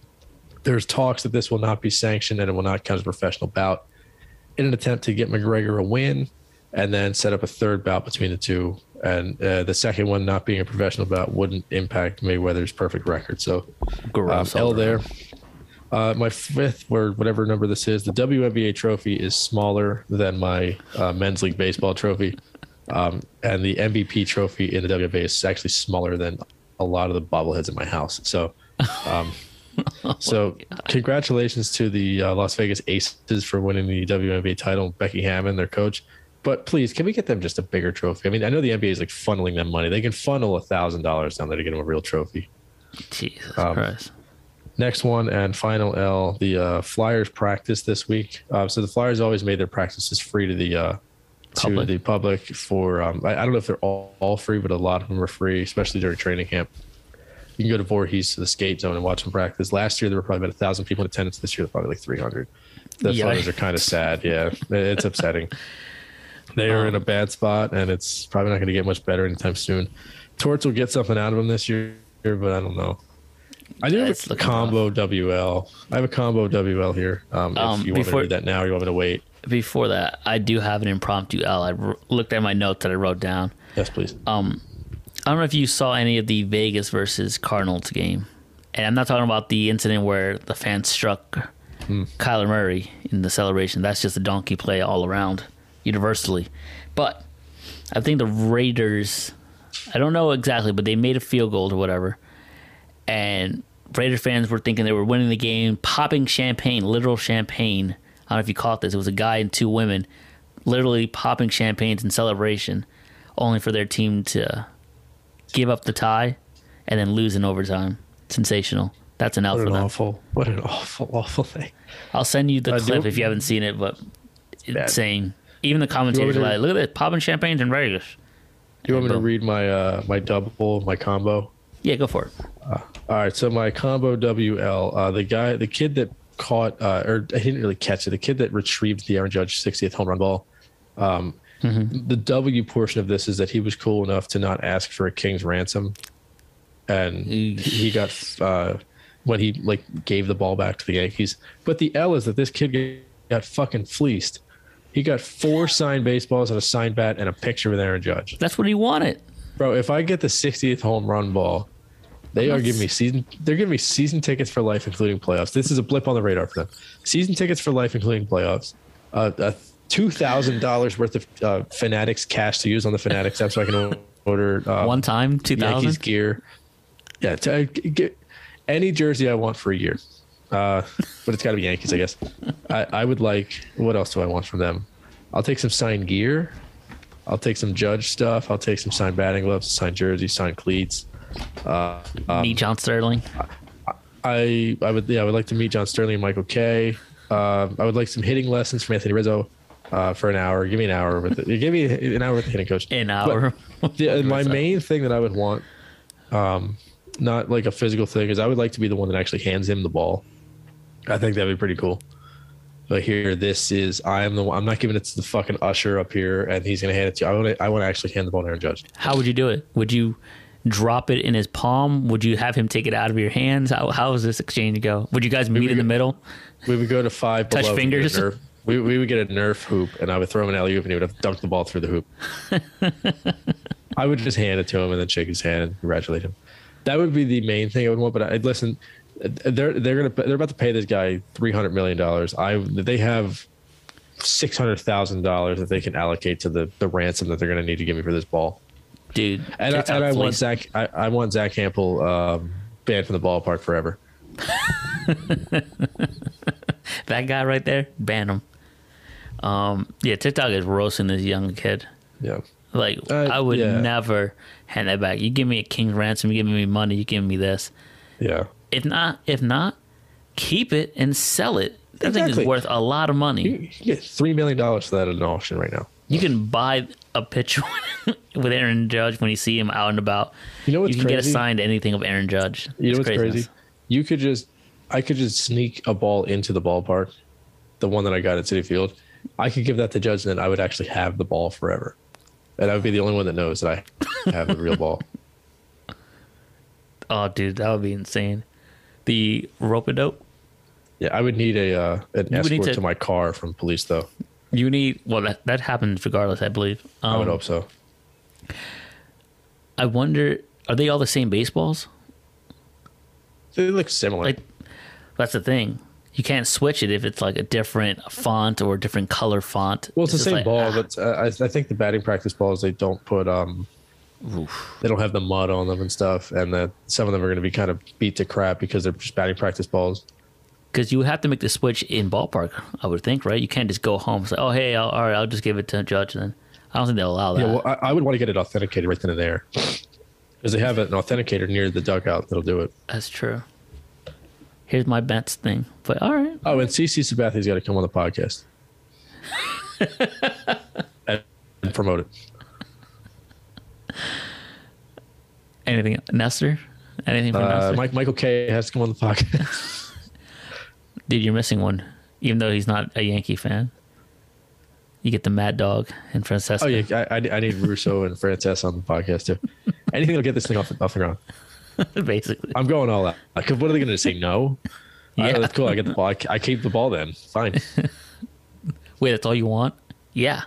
There's talks that this will not be sanctioned and it will not count as a professional bout in an attempt to get McGregor a win and then set up a third bout between the two. And uh, the second one not being a professional bout wouldn't impact Mayweather's perfect record. So um. L there. Uh, my fifth, or whatever number this is, the WNBA trophy is smaller than my uh, men's league baseball trophy, um, and the MVP trophy in the WNBA is actually smaller than a lot of the bobbleheads in my house. So, um, so congratulations to the uh, Las Vegas Aces for winning the WNBA title, Becky Hammon, their coach. But please, can we get them just a bigger trophy? I mean, I know the NBA is like funneling them money. They can funnel a thousand dollars down there to get them a real trophy. Jesus um, Christ. Next one and final L. The uh, Flyers practice this week. Uh, so the Flyers always made their practices free to the uh, Public. to the public for. Um, I, I don't know if they're all, all free, but a lot of them are free, especially during training camp. You can go to Voorhees to the skate zone and watch them practice. Last year there were probably about a thousand people in attendance. This year, probably like three hundred. The Yikes. Flyers are kind of sad. Yeah, it's upsetting. They are in a bad spot, and it's probably not going to get much better anytime soon. Torts will get something out of them this year, but I don't know. I do have It's a combo WL. I have a combo WL here. Um, Um, if you want before- me to read that now, or you want me to wait? Before that, I do have an impromptu L. I r- looked at my notes that I wrote down. Yes, please. Um, I don't know if you saw any of the Vegas versus Cardinals game, and I'm not talking about the incident where the fans struck Kyler Murray in the celebration. That's just a donkey play all around, universally. But I think the Raiders, I don't know exactly, but they made a field goal or whatever, and Raider fans were thinking they were winning the game, popping champagne, literal champagne. I don't know if you caught this. It was a guy and two women, literally popping champagnes in celebration, only for their team to give up the tie and then lose in overtime. Sensational. That's an L What for an them. awful, what an awful, awful thing. I'll send you the Uh, clip do- if you haven't seen it, but it's insane. Even the commentators to- are like, look at this, popping champagnes in Vegas. Do you want me to read my uh, my double, my combo? Yeah, go for it. All right, so my combo WL, uh, the guy, the kid that caught, uh, or he didn't really catch it, the kid that retrieved the Aaron Judge 60th home run ball. Um, The W portion of this is that he was cool enough to not ask for a king's ransom, and he got uh, when he like gave the ball back to the Yankees. But the L is that this kid got fucking fleeced. He got four signed baseballs and a signed bat and a picture with Aaron Judge. That's what he wanted. Bro, if I get the 60th home run ball, they are giving me season. They're giving me season tickets for life, including playoffs. This is a blip on the radar for them. Season tickets for life, including playoffs. Uh, uh, two thousand dollars worth of uh, Fanatics cash to use on the Fanatics app, so I can order uh, One time, Yankees 2000. gear. Yeah, to, uh, get any jersey I want for a year, uh, but it's got to be Yankees, I guess. I, I would like. What else do I want from them? I'll take some signed gear. I'll take some Judge stuff. I'll take some signed batting gloves, signed jerseys, signed cleats. Uh, um, Meet John Sterling. I I would yeah I would like to meet John Sterling and Michael Kay. Uh, I would like some hitting lessons from Anthony Rizzo uh, for an hour. Give me an hour with it. Give me an hour with the hitting coach. An hour. Yeah, my main thing that I would want, um, not like a physical thing, is I would like to be the one that actually hands him the ball. I think that'd be pretty cool. But here, this is I am the one. I'm not giving it to the fucking usher up here, and he's gonna hand it to you. I want to. I want to actually hand the ball to Aaron Judge. How would you do it? Would you drop it in his palm? Would you have him take it out of your hands? How how does this exchange go? Would you guys meet in the go- middle? We would go to five. Touch below, we would get a fingers? We, we would get a Nerf hoop, and I would throw him an alley oop, and he would have dunked the ball through the hoop. I would just hand it to him and then shake his hand and congratulate him. That would be the main thing I would want. But I'd listen. They're they're gonna they're about to pay this guy three hundred million dollars. I they have six hundred thousand dollars that they can allocate to the the ransom that they're gonna need to give me for this ball. Dude, And I, and I want. Zach I, I want Zach Campbell um, banned from the ballpark forever. that guy right there, ban him. Um, yeah, TikTok is roasting this young kid. Yeah. Like Uh, I would yeah. never hand that back. You give me a king's ransom, you give me money, you give me this. Yeah. If not, if not, keep it and sell it. That thing is worth a lot of money. You can get three million dollars for that at an auction right now. You can buy a picture with Aaron Judge when you see him out and about. You know what's you can get crazy? a signed anything of Aaron Judge. You know what's craziness. crazy? You could just, I could just sneak a ball into the ballpark, the one that I got at Citi Field. I could give that to Judge, and then I would actually have the ball forever, and I would be the only one that knows that I have the real ball. Oh, dude, that would be insane. The rope a dope. Yeah, I would need a uh, an You escort to- to my car from police, though. You need well that that happens regardless, I believe. Um, I would hope so. I wonder, are they all the same baseballs? They look similar. Like that's the thing. You can't switch it if it's like a different font or a different color font. well, it's the same like, ball, ah, but uh, I, I think the batting practice balls they don't put um, they don't have the mud on them and stuff, and that some of them are going to be kind of beat to crap because they're just batting practice balls. because you have to make the switch in ballpark. I would think, right? You can't just go home and say, "Oh, hey, I'll, all right, I'll just give it to a Judge." Then I don't think they'll allow that. Yeah, well, I, I would want to get it authenticated right then and there, because they have an authenticator near the dugout that'll do it. That's true. here's my Mets thing. But all right, Oh, and CC Sabathia's got to come on the podcast and promote it. Anything, Nestor? Anything from Uh, Nestor? Mike Michael Kay has to come on the podcast. Dude, you're missing one. Even though he's not a Yankee fan, you get the Mad Dog and Francesa. oh yeah, I, I, I need Russo and Frances on the podcast too. Anything will get this thing off, off the ground. basically. I'm going all out. Like, what are they going to say? No. Yeah, that's cool. I get the ball. I, I keep the ball. Then fine. Wait, that's all you want? Yeah,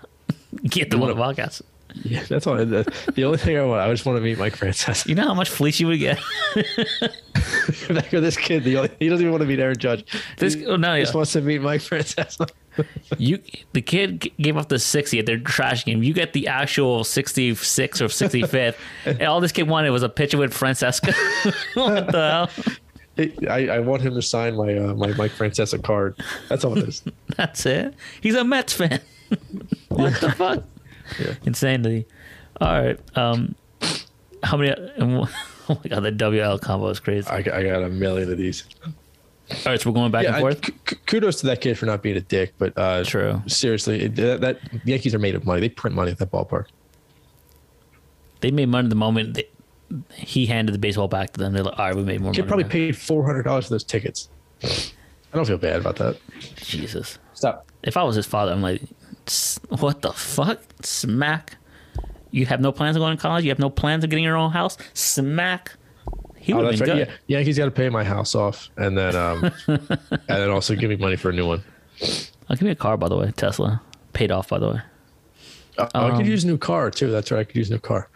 get the one podcast. Yeah, that's all. The, the only thing I want, I just want to meet Mike Frances. You know how much fleece you would get? Back with this kid, the only, he doesn't even want to meet Aaron Judge. This- he oh, no, just yeah. wants to meet Mike Frances. You, the kid gave up the sixty. They're trashing him. You get the actual sixty six or sixty fifth, and all this kid wanted was a picture with Francesa. what the hell? I, I want him to sign my uh, my Mike Francesa card. That's all it is. That's it. He's a Mets fan. what the fuck? Yeah. Insanity. All right. Um, how many? Oh my god, the WL combo is crazy. I, got- I got a million of these. All right, so we're going back Yeah, and forth. k- k- kudos to that kid for not being a dick, but uh, True. Seriously, it, that, that Yankees are made of money. They print money at that ballpark. They made money the moment they, he handed the baseball back to them. They're like, all right, we made more Kid money. probably now." paid four hundred dollars for those tickets. I don't feel bad about that. Jesus. Stop. If I was his father, I'm like, "S- what the fuck? Smack. You have no plans of going to college? You have no plans of getting your own house? Smack. He Oh, would have been right. good. Yeah, Yankees got to pay my house off, and then um, and then also give me money for a new one. I'll give me a car, by the way. Tesla. Paid off, by the way. Uh, I Um, could use a new car too. That's right. I could use a new car.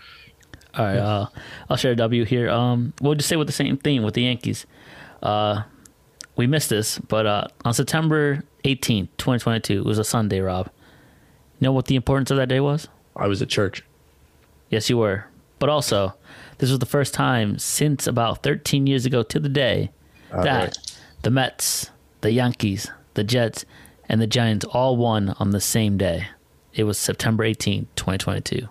All right, uh, I'll share a W here. Um, we'll just stay with the same theme with the Yankees. Uh, we missed this, but uh, on September 18th, 2022, it was a Sunday, Rob. You know what the importance of that day was? I was at church. Yes, you were. But also, this was the first time since about 13 years ago to the day Uh, that right. the Mets, the Yankees, the Jets, and the Giants all won on the same day. It was September 18th, 2022,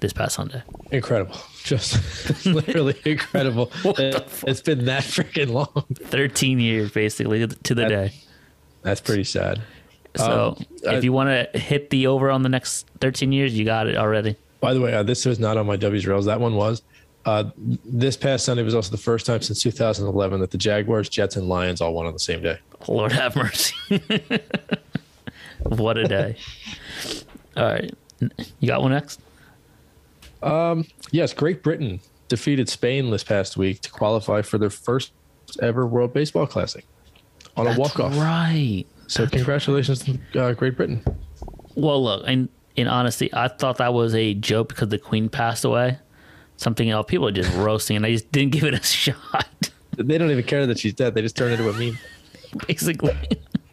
this past Sunday. Incredible. Just literally incredible. It, it's been that freaking long. 13 years, basically, to the That- day. That's pretty sad. So Um, I- if you want to hit the over on the next 13 years, you got it already. By the way, uh, this was not on my W's rails. That one was. Uh, this past Sunday was also the first time since 2011 that the Jaguars, Jets, and Lions all won on the same day. Lord have mercy. what a day. All right. You got one next? Yes, Great Britain defeated Spain this past week to qualify for their first ever World Baseball Classic on a walk off. Right. So congratulations to uh, Great Britain. Well, look, in, in honesty, I thought that was a joke because the queen passed away. Something else. People are just roasting, and I just didn't give it a shot, They don't even care that she's dead. They just turn it into a meme. basically.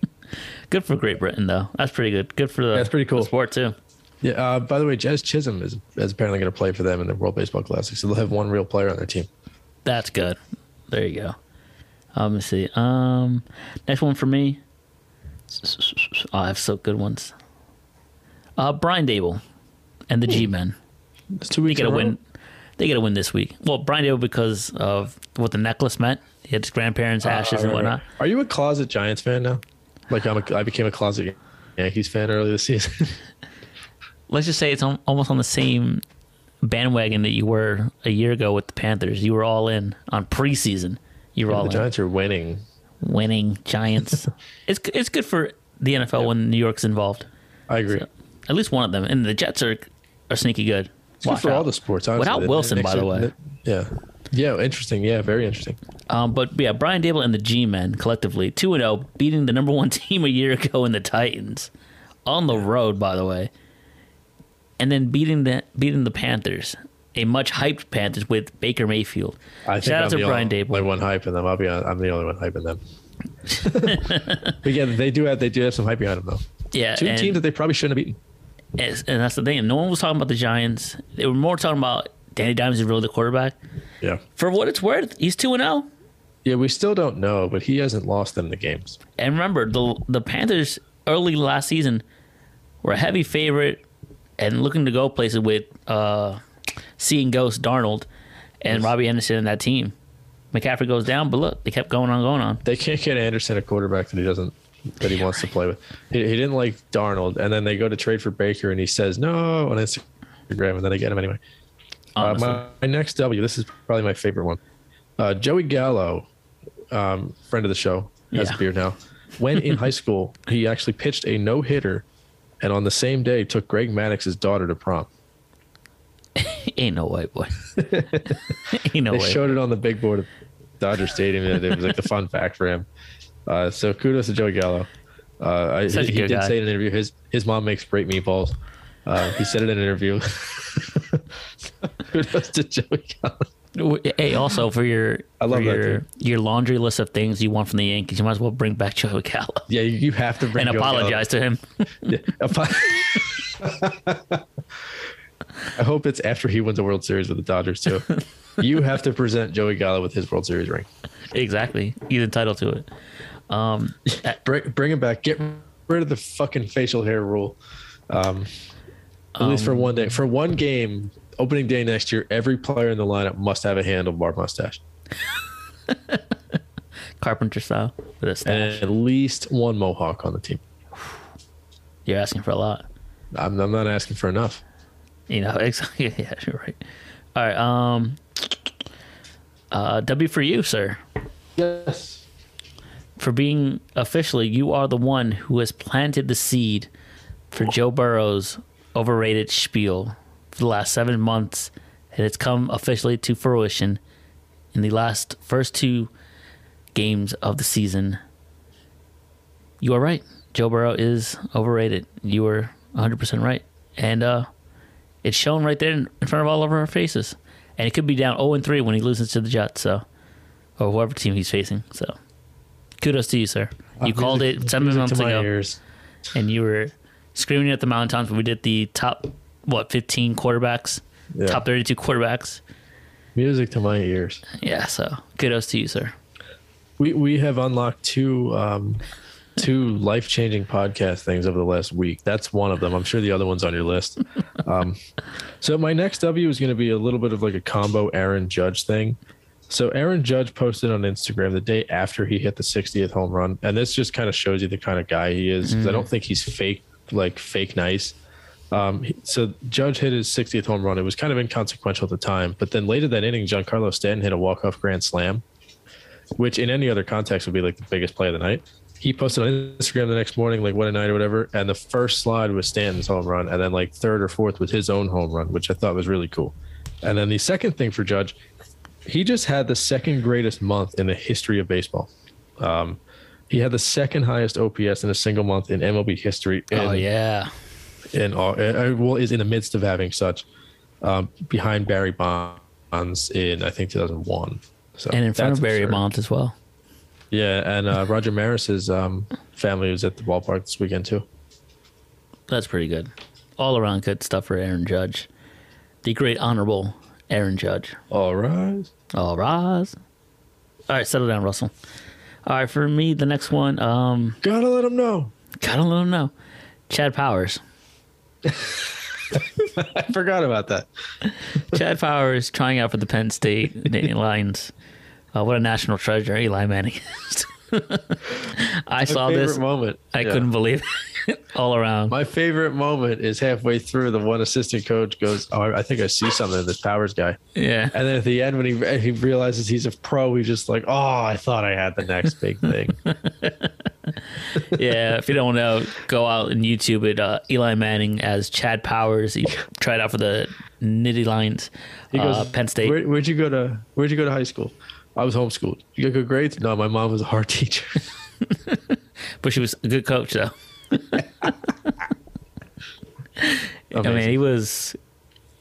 good for Great Britain, though. That's pretty good. Good for the, That's pretty cool. sport, too. Yeah. Uh, by the way, Jazz Chisholm is, is apparently going to play for them in the World Baseball Classic. So they'll have one real player on their team. That's good. There you go. Um, let me see. Um, next one for me. I have so good ones. Uh, Brian Daboll and the G Men. It's two They get a win. They get a win this week. Well, Brian Daboll because of what the necklace meant. He had his grandparents' ashes and Uh, whatnot. Are you a closet Giants fan now? Like I'm a, I became a closet Yankees fan earlier this season. Let's just say it's al- almost on the same bandwagon that you were a year ago with the Panthers. You were all in on preseason. You were all the in. Giants are winning. Winning Giants. it's it's good for the NFL when New York's involved. I agree. At least one of them. And the Jets are are sneaky good. It's good for all the sports. Honestly. Without Wilson, by the way. Yeah. Yeah. Interesting. Yeah. Very interesting. Um, but yeah, Brian Daboll and the G Men collectively two and zero, beating the number one team a year ago in the Titans on the road, by the way, and then beating the beating the Panthers, a much hyped Panthers with Baker Mayfield. I think Shout out I'm to the Brian only, Daboll. only one hyping them. I'll be. I'm the only one hyping them. but yeah, they do have. They do have some hype behind them though. Yeah, Two and- teams that they probably shouldn't have beaten. And, that's the thing. No one was talking about the Giants. They were more talking about Danny Dimes is really the quarterback. Yeah. For what it's worth, he's two and oh. zero. Yeah. We still don't know, but he hasn't lost them the games. And remember, the the Panthers early last season were a heavy favorite and looking to go places with uh, seeing Ghost Darnold and Robbie Anderson and that team. McCaffrey goes down, but look, they kept going on, going on. They can't get Anderson a quarterback that he doesn't that he wants to play with. He, he didn't like Darnold, and then they go to trade for Baker, and he says no on Instagram, and then they get him anyway. Uh, my, my next W. This is probably my favorite one. Uh, Joey Gallo, um, friend of the show, has Yeah. a beard now. When in high school, he actually pitched a no hitter, and on the same day took Greg Maddux's daughter to prom. Ain't no white boy. Ain't no They way. showed it on the big board of Dodger Stadium. it was like the fun fact for him. Uh, so kudos to Joey Gallo. Uh, I, he he did guy. say in an interview his his mom makes great meatballs. Uh, he said it in an interview. kudos to Joey Gallo. Hey, also for your I love your, dude. your laundry list of things you want from the Yankees, you might as well bring back Joey Gallo Yeah, you, have to bring and Joey Gallo. apologize to him. Yeah, I hope it's after he wins a World Series with the Dodgers too. You have to present Joey Gallo with his World Series ring. exactly, he's entitled to it. Um, Bring, bring him back. Get rid of the fucking facial hair rule. Um, at least for one day. For one game, opening day next year, every player in the lineup must have a handlebar mustache. Carpenter style with a And at least one mohawk on the team. You're asking for a lot. I'm, I'm not asking for enough. You know, exactly. Yeah, you're right. All right. Um, uh, W for you, sir. Yes. for being officially you are the one who has planted the seed for Joe Burrow's overrated spiel for the last seven months, and it's come officially to fruition in the last first two games of the season. You are right. Joe Burrow is overrated. You were 100% right. And uh, it's shown right there in front of all of our faces. And it could be down 0 3 when he loses to the Jets, so or whoever team he's facing. So kudos to you, sir. You Uh, called it seven months ago, ears. and you were screaming at the mountaintops when we did the top what fifteen quarterbacks, Yeah. top thirty-two quarterbacks. Music to my ears. Yeah, so kudos to you, sir. We we have unlocked two um, two life changing podcast things over the last week. That's one of them. I'm sure the other one's on your list. Um, so my next W is going to be a little bit of like a combo Aaron Judge thing. So Aaron Judge posted on Instagram the day after he hit the 60th home run, and this just kind of shows you the kind of guy he is. 'cause I don't think he's fake like fake nice. Um, so Judge hit his 60th home run. It was kind of inconsequential at the time, but then later that inning, Giancarlo Stanton hit a walk off grand slam which in any other context would be like the biggest play of the night. He posted on Instagram the next morning, like what a night or whatever. And the first slide was Stanton's home run, and then like third or fourth was his own home run, which I thought was really cool. And then the second thing for Judge, he just had the second greatest month in the history of baseball. Um, he had the second highest OPS in a single month in MLB history. In, oh yeah, in all, uh, well, is in the midst of having such um, behind Barry Bonds in I think 2001. So and in front of Barry absurd. Bonds as well. Yeah, and uh, Roger Maris's um, family was at the ballpark this weekend too. That's pretty good. All around good stuff for Aaron Judge, the great honorable Aaron Judge. All right. All rise. All right, settle down, Russell. All right, for me, the next one, um, Gotta let him know. gotta let him know. Chad Powers. I forgot about that. Chad Powers trying out for the Penn State Lions. Uh, what a national treasure Eli Manning is. I saw this. moment. I Yeah. couldn't believe it all around. My favorite moment is halfway through. The one assistant coach goes, "Oh, I think I see something in this Powers guy." yeah. And then at the end, when he he realizes he's a pro, he's just like, "Oh, I thought I had the next big thing." Yeah. If you don't know, go out and YouTube it. Uh, Eli Manning as Chad Powers. He tried out for the Nitty Lions, He goes, uh, Penn State. Where, where'd you go to? Where'd you go to high school? I was homeschooled. You got good grades? No, my mom was a hard teacher. but she was a good coach, though. I mean, he was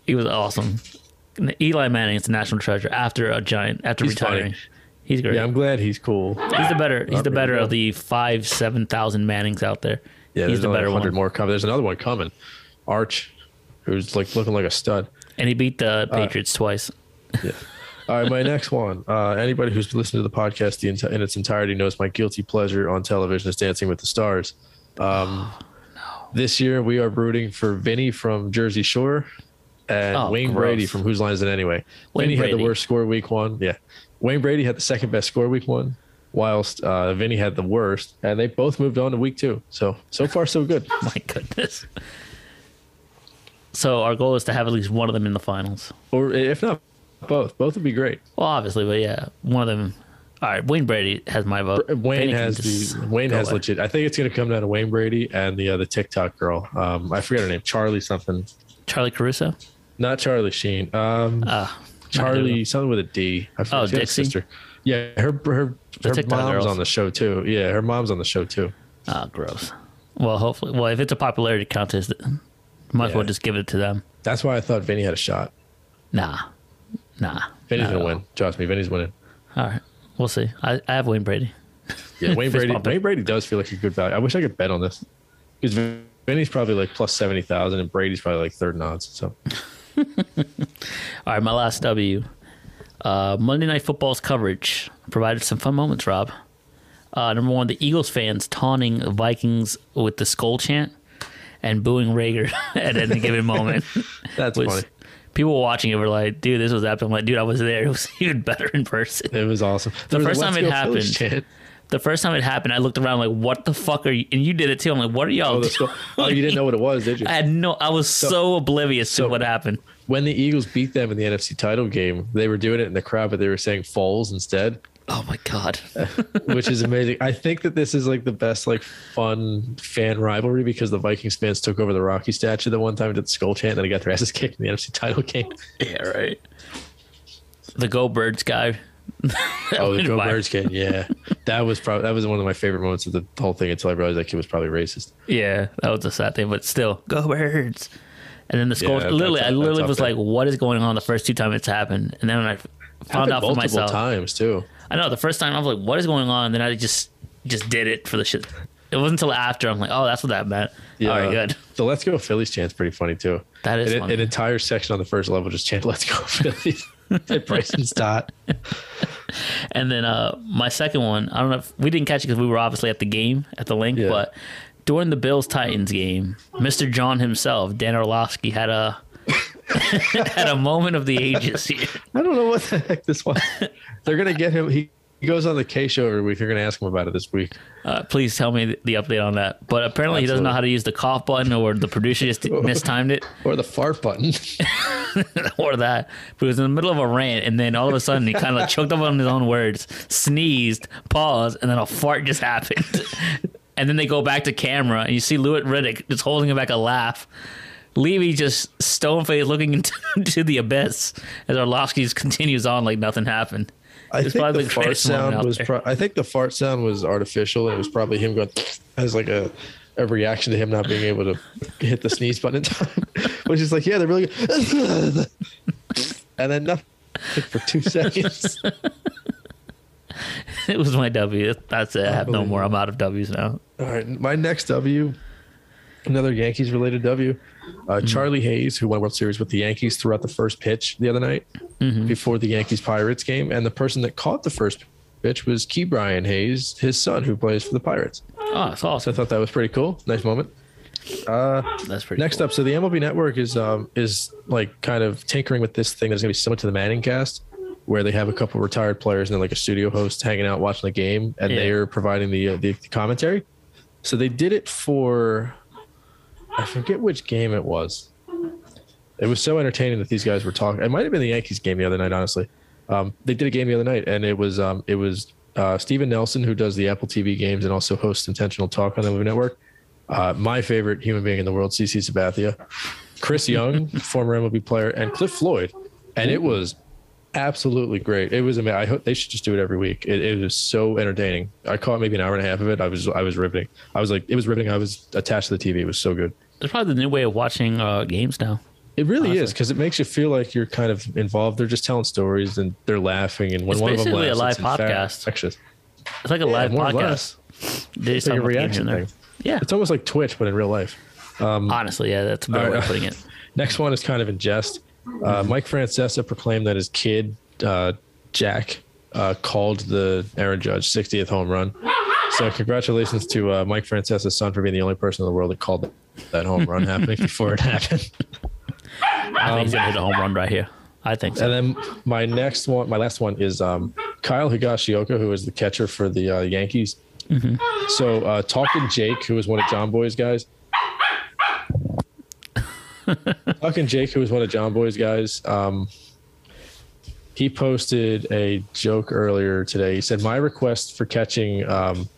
he was awesome. Eli Manning is a national treasure after a giant after He's retiring. funny. He's great. yeah, I'm glad he's cool. he's the better. He's the better of the five seven thousand Mannings out there. Yeah, he's there's the better 100 one. more coming. There's another one coming. Arch, who's like looking like a stud. And he beat Uh, the Patriots twice. All right, my next one. Uh, anybody who's listened to the podcast the enti- in its entirety knows my guilty pleasure on television is Dancing with the Stars. Um, This year we are rooting for Vinny from Jersey Shore and Oh, Wayne gross. Brady from Whose Line Is It Anyway? Wayne Vinny had the worst score week one. Yeah, Wayne Brady had the second best score week one, whilst uh, Vinny had the worst, and they both moved on to week two. So so far so good. My goodness. So our goal is to have at least one of them in the finals. Or if not both, both would be great. Well, obviously, but yeah, one of them. All right, Wayne Brady has my vote. Wayne has the Wayne has away. legit. I think it's going to come down to Wayne Brady and the uh, the TikTok girl. Um, I forget her name. Charlie something. Charlie Caruso. Not Charlie Sheen. Um, Ah, Charlie something with a D. I forget. Oh, She has a Dixie? sister. Yeah, her her her TikTok mom's girls. on the show too. Yeah, her mom's on the show too. ah, gross. Well, hopefully, well, if it's a popularity contest, might as well just give it to them. That's why I thought Vinny had a shot. Nah, nah. Vinny's gonna win. Trust me, Vinny's winning. All right, we'll see. I, I have Wayne Brady. Yeah, Wayne Brady. bumping. Wayne Brady does feel like a good value. I wish I could bet on this because Vinny's probably like plus seventy thousand, and Brady's probably like third and odds. So All right, my last W. Uh, Monday Night Football's coverage provided some fun moments, Rob. Uh, number one, the Eagles fans taunting Vikings with the skull chant and booing Reagor at any given moment. that's was funny. People watching it were like, "Dude, this was epic." I'm like, "Dude, I was there. It was even better in person." It was awesome. The There first time it happened- The first time it happened, I looked around like, "What the fuck are you?" And you did it too. I'm like, "What are y'all?" Oh, doing?" oh, you didn't know what it was, did you? I had no. I was so, oblivious so- to what happened. when the Eagles beat them in the NFC title game, they were doing it in the crowd, but they were saying Foles instead, Oh my god. which is amazing. I think that this is like the best, like, fun fan rivalry because the Vikings fans took over the Rocky statue the one time and did the skull chant, and then they got their asses kicked in the NFC title game. yeah, right. The Go Birds guy. Oh, the Go viral. Birds kid, yeah, that was probably that was one of my favorite moments of the whole thing until I realized that kid was probably racist. Yeah, that was a sad thing, but still, Go Birds. And then the skull. Yeah, literally, that's- I literally was up like, "What is going on?" The first two times it's happened, and then when I found Happened out for multiple myself, times too. I know the first time I was like, "What is going on?" And then I just just did it for the shit. It wasn't until after I'm like, "Oh, that's what that meant." All right, good. The Let's Go Phillies chant's pretty funny too. That is an, funny. an entire section on the first level just chant "Let's Go Phillies" at Bryson Stott. And then uh, my second one, I don't know if we didn't catch it because we were obviously at the game at the Linc, Yeah. but during the Bills Titans game, Mr. John himself, Dan Orlovsky, had a had a moment of the ages here. I don't know what the heck this was. They're gonna get him. He, he goes on the K show every week. They're gonna ask him about it this week. Uh, please tell me the update on that. But apparently, he doesn't know how to use the cough button, or the producer just mistimed it, Or the fart button. or that. But he was in the middle of a rant, and then all of a sudden, he kind of like choked up on his own words, sneezed, paused, and then a fart just happened. and then they go back to camera, and you see Louis Riddick just holding back a laugh. Levy just stone faced looking into, into the abyss as Orlovsky continues on like nothing happened. I think the the fart sound was. Pro- I think the fart sound was artificial, it was probably him going as like a a reaction to him not being able to hit the sneeze button in time. Which is like, yeah, they're really good. and then nothing for two seconds. It was my W. That's it. I have no more. I'm out of W's now. All right, my next W, another Yankees related W. Uh, Charlie Hayes, who won World Series with the Yankees, threw out the first pitch the other night before the Yankees Pirates game, and the person that caught the first pitch was Ke'Bryan Hayes, his son, who plays for the Pirates. Oh, it's So I thought that was pretty cool. Nice moment. That's pretty Next cool. up, so the MLB Network is um, is like kind of tinkering with this thing that's gonna be similar to the Manning Cast, where they have a couple retired players and then like a studio host hanging out watching the game, and Yeah. they're providing the, uh, the the commentary. So they did it for, I forget which game it was. It was so entertaining that these guys were talking. It might have been the Yankees game the other night, honestly. Um, they did a game the other night, and it was um, it was uh, Stephen Nelson who does the Apple TV games and also hosts Intentional Talk on the Movie Network. Uh, my favorite human being in the world, CC Sabathia, Chris Young, former MLB player, and Cliff Floyd, and it was absolutely great. It was amazing. I hope they should just do it every week. It, it was so entertaining. I caught maybe an hour and a half of it. I was I was riveting. I was like it was riveting. I was attached to the TV. It was so good. It's probably the new way of watching uh, games now. It really is because it makes you feel like you're kind of involved. They're just telling stories and they're laughing. And when It's one of them basically a laughs, live it's podcast. infectious. It's like a Yeah, live more or podcast. less. They just like a reaction thing. Yeah, It's almost like Twitch, but in real life. honestly, yeah, that's a better All way of putting it. Next one is kind of in jest. Uh, Mike Francesa proclaimed that his kid, uh, Jack, uh, called the Aaron Judge 60th home run. So congratulations to uh, Mike Francesa's son for being the only person in the world that called that home run happening before it happened. I think he's gonna hit a home run right here. I think so. And then my next one, my last one is um, Kyle Higashioka, who was the catcher for the uh, Yankees. So uh, talking Jake, who was one of Jomboy's guys. talking Jake, who was one of Jomboy's guys. Um, he posted a joke earlier today. He said, "My request for catching um,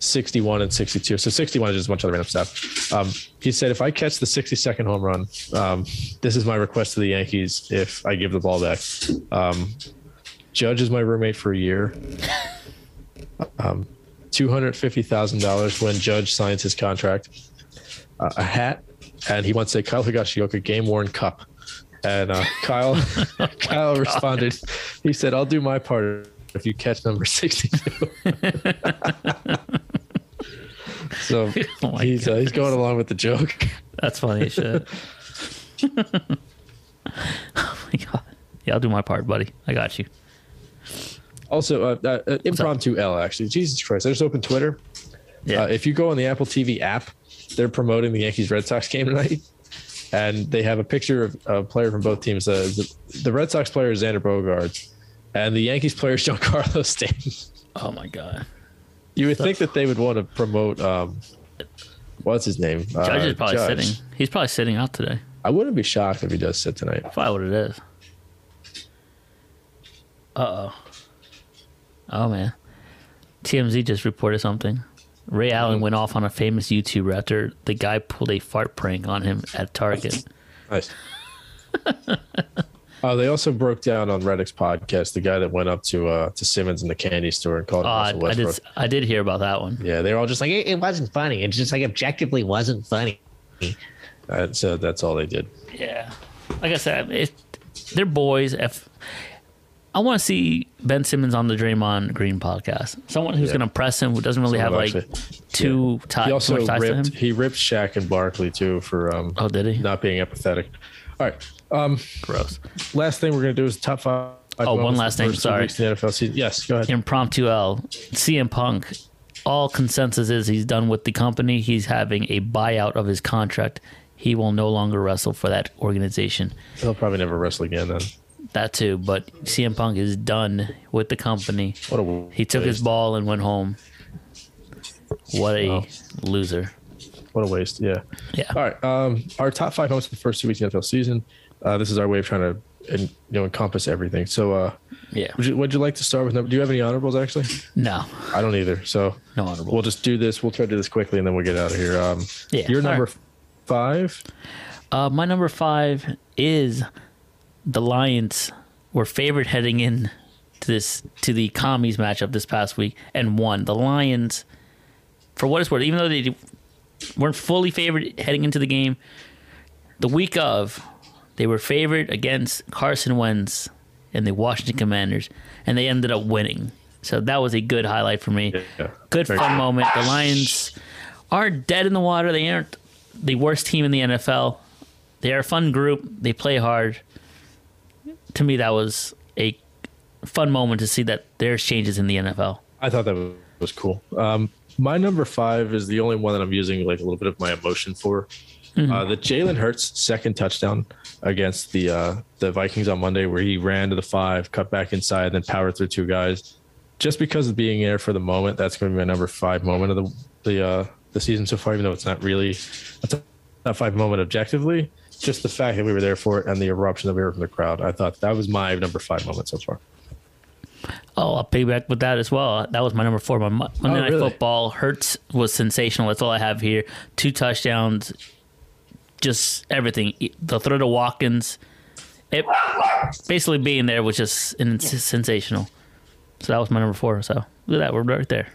61 and 62. So 61 is just a bunch of other random stuff. Um, he said, if I catch the 62nd home run, um, this is my request to the Yankees if I give the ball back. Um, Judge is my roommate for a year. Um, $250,000 when Judge signs his contract. Uh, a hat. And he wants a Kyle Higashioka game worn cup. And uh, Kyle Kyle responded, he said, I'll do my part if you catch number 62. So Oh he's uh, he's going along with the joke. That's funny shit. oh my god. Yeah, I'll do my part, buddy. I got you. Also, uh, uh, uh, impromptu L actually. Jesus Christ! I just opened Twitter. Yeah. Uh, if you go on the Apple TV app, they're promoting the Yankees Red Sox game tonight, and they have a picture of a player from both teams. Uh, the, the Red Sox player is Xander Bogaerts, and the Yankees player is Giancarlo Stanton. oh my god. You would think that they would want to promote. Um, what's his name? Judge Uh, is probably Judge. sitting. He's probably sitting out today. I wouldn't be shocked if he does sit tonight. Probably what it is. Uh oh. Oh man. TMZ just reported something. Ray Allen went off on a famous YouTuber after the guy pulled a fart prank on him at Target. Nice. Oh, they also broke down on Redick's podcast the guy that went up to uh, to Simmons in the candy store and called him I, Russell I Westbrook. did. I did hear about that one. Yeah, they were all just like, Like it, it wasn't funny. It's just like objectively wasn't funny. uh, so that's all they did. Yeah, like I said, it, they're boys. If I want to see Ben Simmons on the Draymond Green podcast, someone who's Yeah. going to press him, who doesn't really have Someone like actually- too, ti- He too also much ties to him. he ripped Shaq and Barkley too for um Oh, did he? not being empathetic. All right. Um Gross. last thing we're gonna do is top five. Oh, one last thing, sorry. the NFL season. Yes, go ahead. Impromptu L. CM Punk. All consensus is he's done with the company. He's having a buyout of his contract. He will no longer wrestle for that organization. He'll probably never wrestle again then. That too, but CM Punk is done with the company. What a He took his ball and went home. What a Wow. loser. What a waste. Yeah. Yeah. All right. Um, our top five moments of the first two weeks of the NFL season. Uh, this is our way of trying to, and, you know, encompass everything. So, uh, Yeah. would you, would you like to start with? number- Do you have any honorables? Actually, No. I don't either. So No honorable. we'll just do this. We'll try to do this quickly, and then we'll get out of here. Um, Yeah, Your number right. five. Uh, my number five is the Lions were favored heading in to this to the commies matchup this past week and won. The Lions, for what it's worth, even though they weren't fully favored heading into the game, the week of they were favored against Carson Wentz and the Washington Commanders, and they ended up winning. So that was a good highlight for me. Yeah. Good Very fun true. moment. The Lions aren't dead in the water. They aren't the worst team in the NFL. They are a fun group. They play hard. To me, that was a fun moment to see that there's changes in the NFL. I thought that was, was cool. Um, my number five is the only one that I'm using like a little bit of my emotion for. Uh, the Jalen Hurts second touchdown against the uh, the Vikings on Monday, where he ran to the five, cut back inside, then powered through two guys. Just because of being there for the moment, that's going to be my number five moment of the the uh, the season so far. Even though it's not really a top five moment objectively, just the fact that we were there for it and the eruption that we heard from the crowd, I thought that was my number five moment so far. Oh, I'll piggyback with that as well. That was my number four. My Monday Oh, Night really? Football Hurts was sensational. That's all I have here. Two touchdowns, just everything. The throw to Watkins, it basically being there was just in- sensational. So that was my number four. So look at that, we're right there.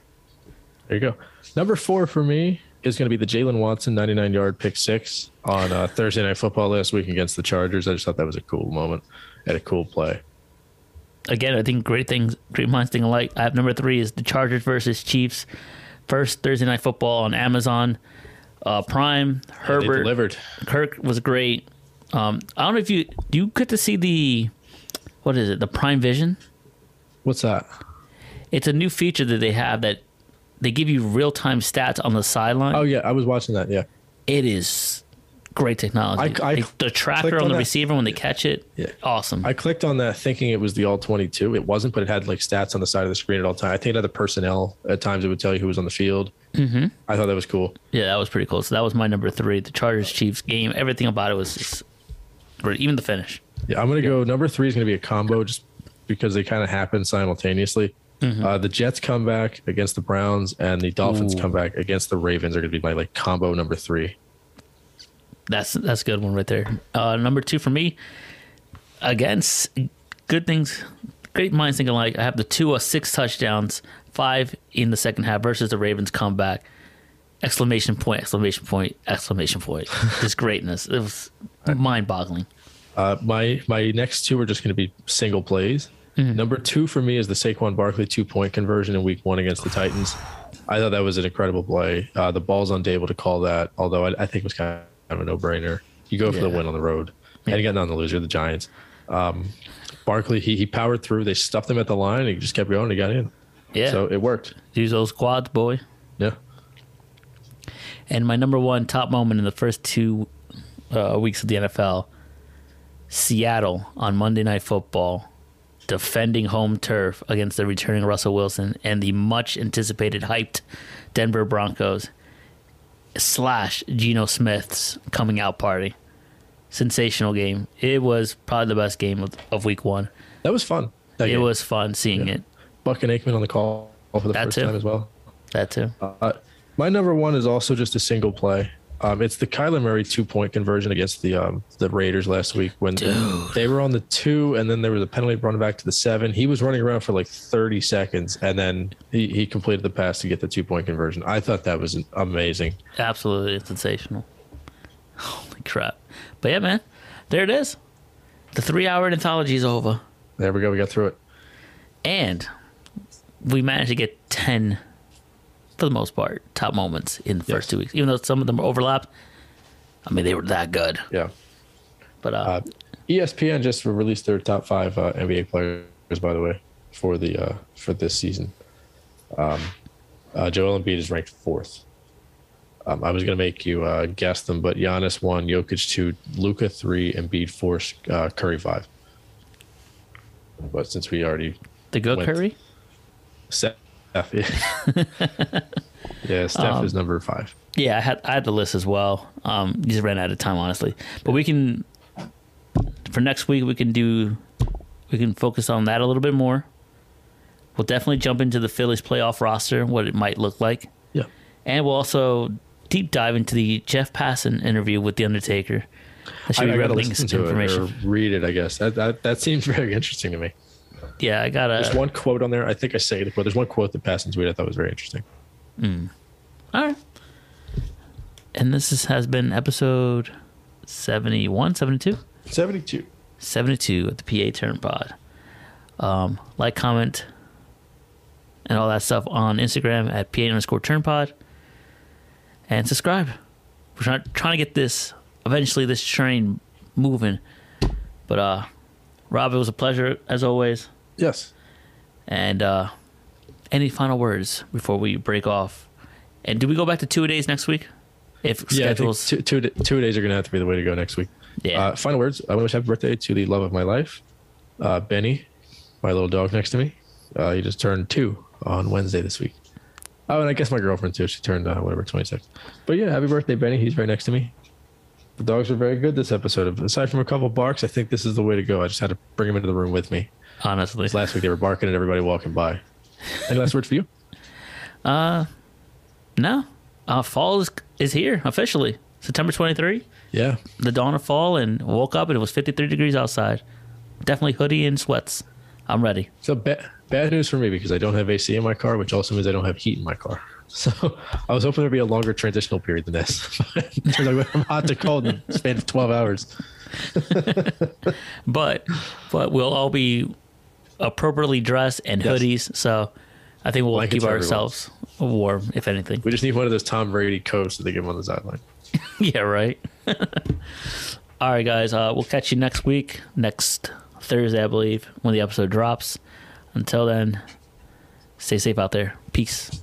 There you go. Number four for me is going to be the Jaylen Watson 99 yard pick six on uh, Thursday Night Football last week against the Chargers. I just thought that was a cool moment and a cool play. Again, I think great things, great minds think alike. I have number three is the Chargers versus Chiefs. First Thursday Night Football on Amazon uh, Prime. They Herbert delivered. Kirk was great. Um, I don't know if you do you get to see the what is it the Prime Vision? What's that? It's a new feature that they have that they give you real time stats on the sideline. Oh, yeah. I was watching that. Yeah. It is Great technology. I- I Like, the tracker on on the that. receiver when they catch it, Yeah. awesome. I clicked on that thinking it was the all 22. It wasn't, but it had like stats on the side of the screen at all times. I think it had the personnel at times. It would tell you who was on the field. Mm-hmm. I thought that was cool. yeah, that was pretty cool. So that was my number three. The Chargers Chiefs game. Everything about it was just great. Even the finish. Yeah, I'm gonna go. Number three is gonna be a combo, just because they kind of happen simultaneously. Uh, the Jets come back against the Browns, and the Dolphins Ooh. come back against the Ravens. Are gonna be my like combo number three. That's that's a good one right there. Uh, number two for me. Against good things, great minds think alike. I have the two uh, six touchdowns, five in the second half versus the Ravens comeback. Exclamation point! Exclamation point! Exclamation point! Just greatness. It was mind boggling. Uh, my my next two are just gonna be single plays. Number two for me is the Saquon Barkley two point conversion in Week One against the Titans. I thought that was an incredible play. Uh, the ball's on Daboll to call that, although I, I think it was kind of a no brainer. You go for the win on the road, and you got none to lose. You're the Giants. Um, Barkley he he powered through. They stuffed him at the line. And he just kept going. He got in. Yeah, So it worked. use those quads, boy. Yeah. And my number one top moment in the first two uh, weeks of the NFL Seattle on Monday Night Football, defending home turf against the returning Russell Wilson and the much anticipated, hyped Denver Broncos slash Geno Smith's coming out party. Sensational game. It was probably the best game of, of week one. That was fun. That It game. was fun seeing Yeah. it. Buck and Aikman on the call for the That first too. time as well. That too. Uh, my number one is also just a single play. Um, it's the Kyler Murray two point conversion against the um, the Raiders last week when Dude. they were on the two, and then there was a penalty run back to the seven. He was running around for like 30 seconds, and then he, he completed the pass to get the two point conversion. I thought that was amazing. Absolutely sensational. Holy crap. But yeah, man, there it is. The three hour anthology is over. There we go. We got through it. And we managed to get 10, for the most part, top moments in the first Yes. two weeks. Even though some of them overlapped, I mean, they were that good. Yeah. But uh, Uh, ESPN just released their top five uh, NBA players, by the way, for the uh, for this season. Um, uh, Joel Embiid is ranked fourth. Um, I was gonna make you uh, guess them, but Giannis one, Jokic two, Luka three, Embiid four, uh, Curry five. But since we already the good Curry? Steph, yeah, yeah Steph Um, is number five. Yeah, I had I had the list as well. Um, just ran out of time, honestly. But we can for next week we can do we can focus on that a little bit more. We'll definitely jump into the Phillies playoff roster, what it might look like, Yeah, and we'll also deep dive into the Jeff Passan interview with the Undertaker. I should I, be I gotta to information. it or read it. I guess that, that that seems very interesting to me. Yeah, I gotta. There's one quote on there. I think I say the quote. There's one quote that Passan tweet I thought was very interesting. Mm. All right. And this is, has been episode 71, 72? 72. 72 at the PA Turn Pod. Um, like, comment, and all that stuff on Instagram at PA underscore Turn Pod. And subscribe. We're trying, trying to get this, eventually, this train moving. But, uh, Rob, it was a pleasure as always. Yes. And, uh, any final words before we break off? And do we go back to two days next week? If Yeah, schedules. two, two, two days are going to have to be the way to go next week. yeah. Uh, final words. I want to wish happy birthday to the love of my life, uh, Benny, my little dog next to me. Uh, he just turned two on Wednesday this week. Oh, and I guess my girlfriend too. She turned uh, whatever 26. But yeah, happy birthday, Benny. He's right next to me. The dogs were very good this episode. Aside from a couple barks, I think this is the way to go. I just had to bring him into the room with me. Honestly. Last week they were barking at everybody walking by. Any last words for you? Uh, No. Uh, fall is, is here officially. September 23, Yeah. the dawn of fall, and woke up and it was 53 degrees outside. Definitely hoodie and sweats. I'm ready. So ba- bad news for me because I don't have AC in my car, which also means I don't have heat in my car. So I was hoping there'd be a longer transitional period than this. It Turns out we went hot to cold in the span of 12 hours. But but we'll all be appropriately dressed and Yes. hoodies. So I think we'll Blankets keep for everyone. ourselves warm, if anything. We just need one of those Tom Brady coats that they give on the sideline. yeah, right. all right, guys. Uh, we'll catch you next week, next Thursday, I believe, when the episode drops. Until then, stay safe out there. Peace.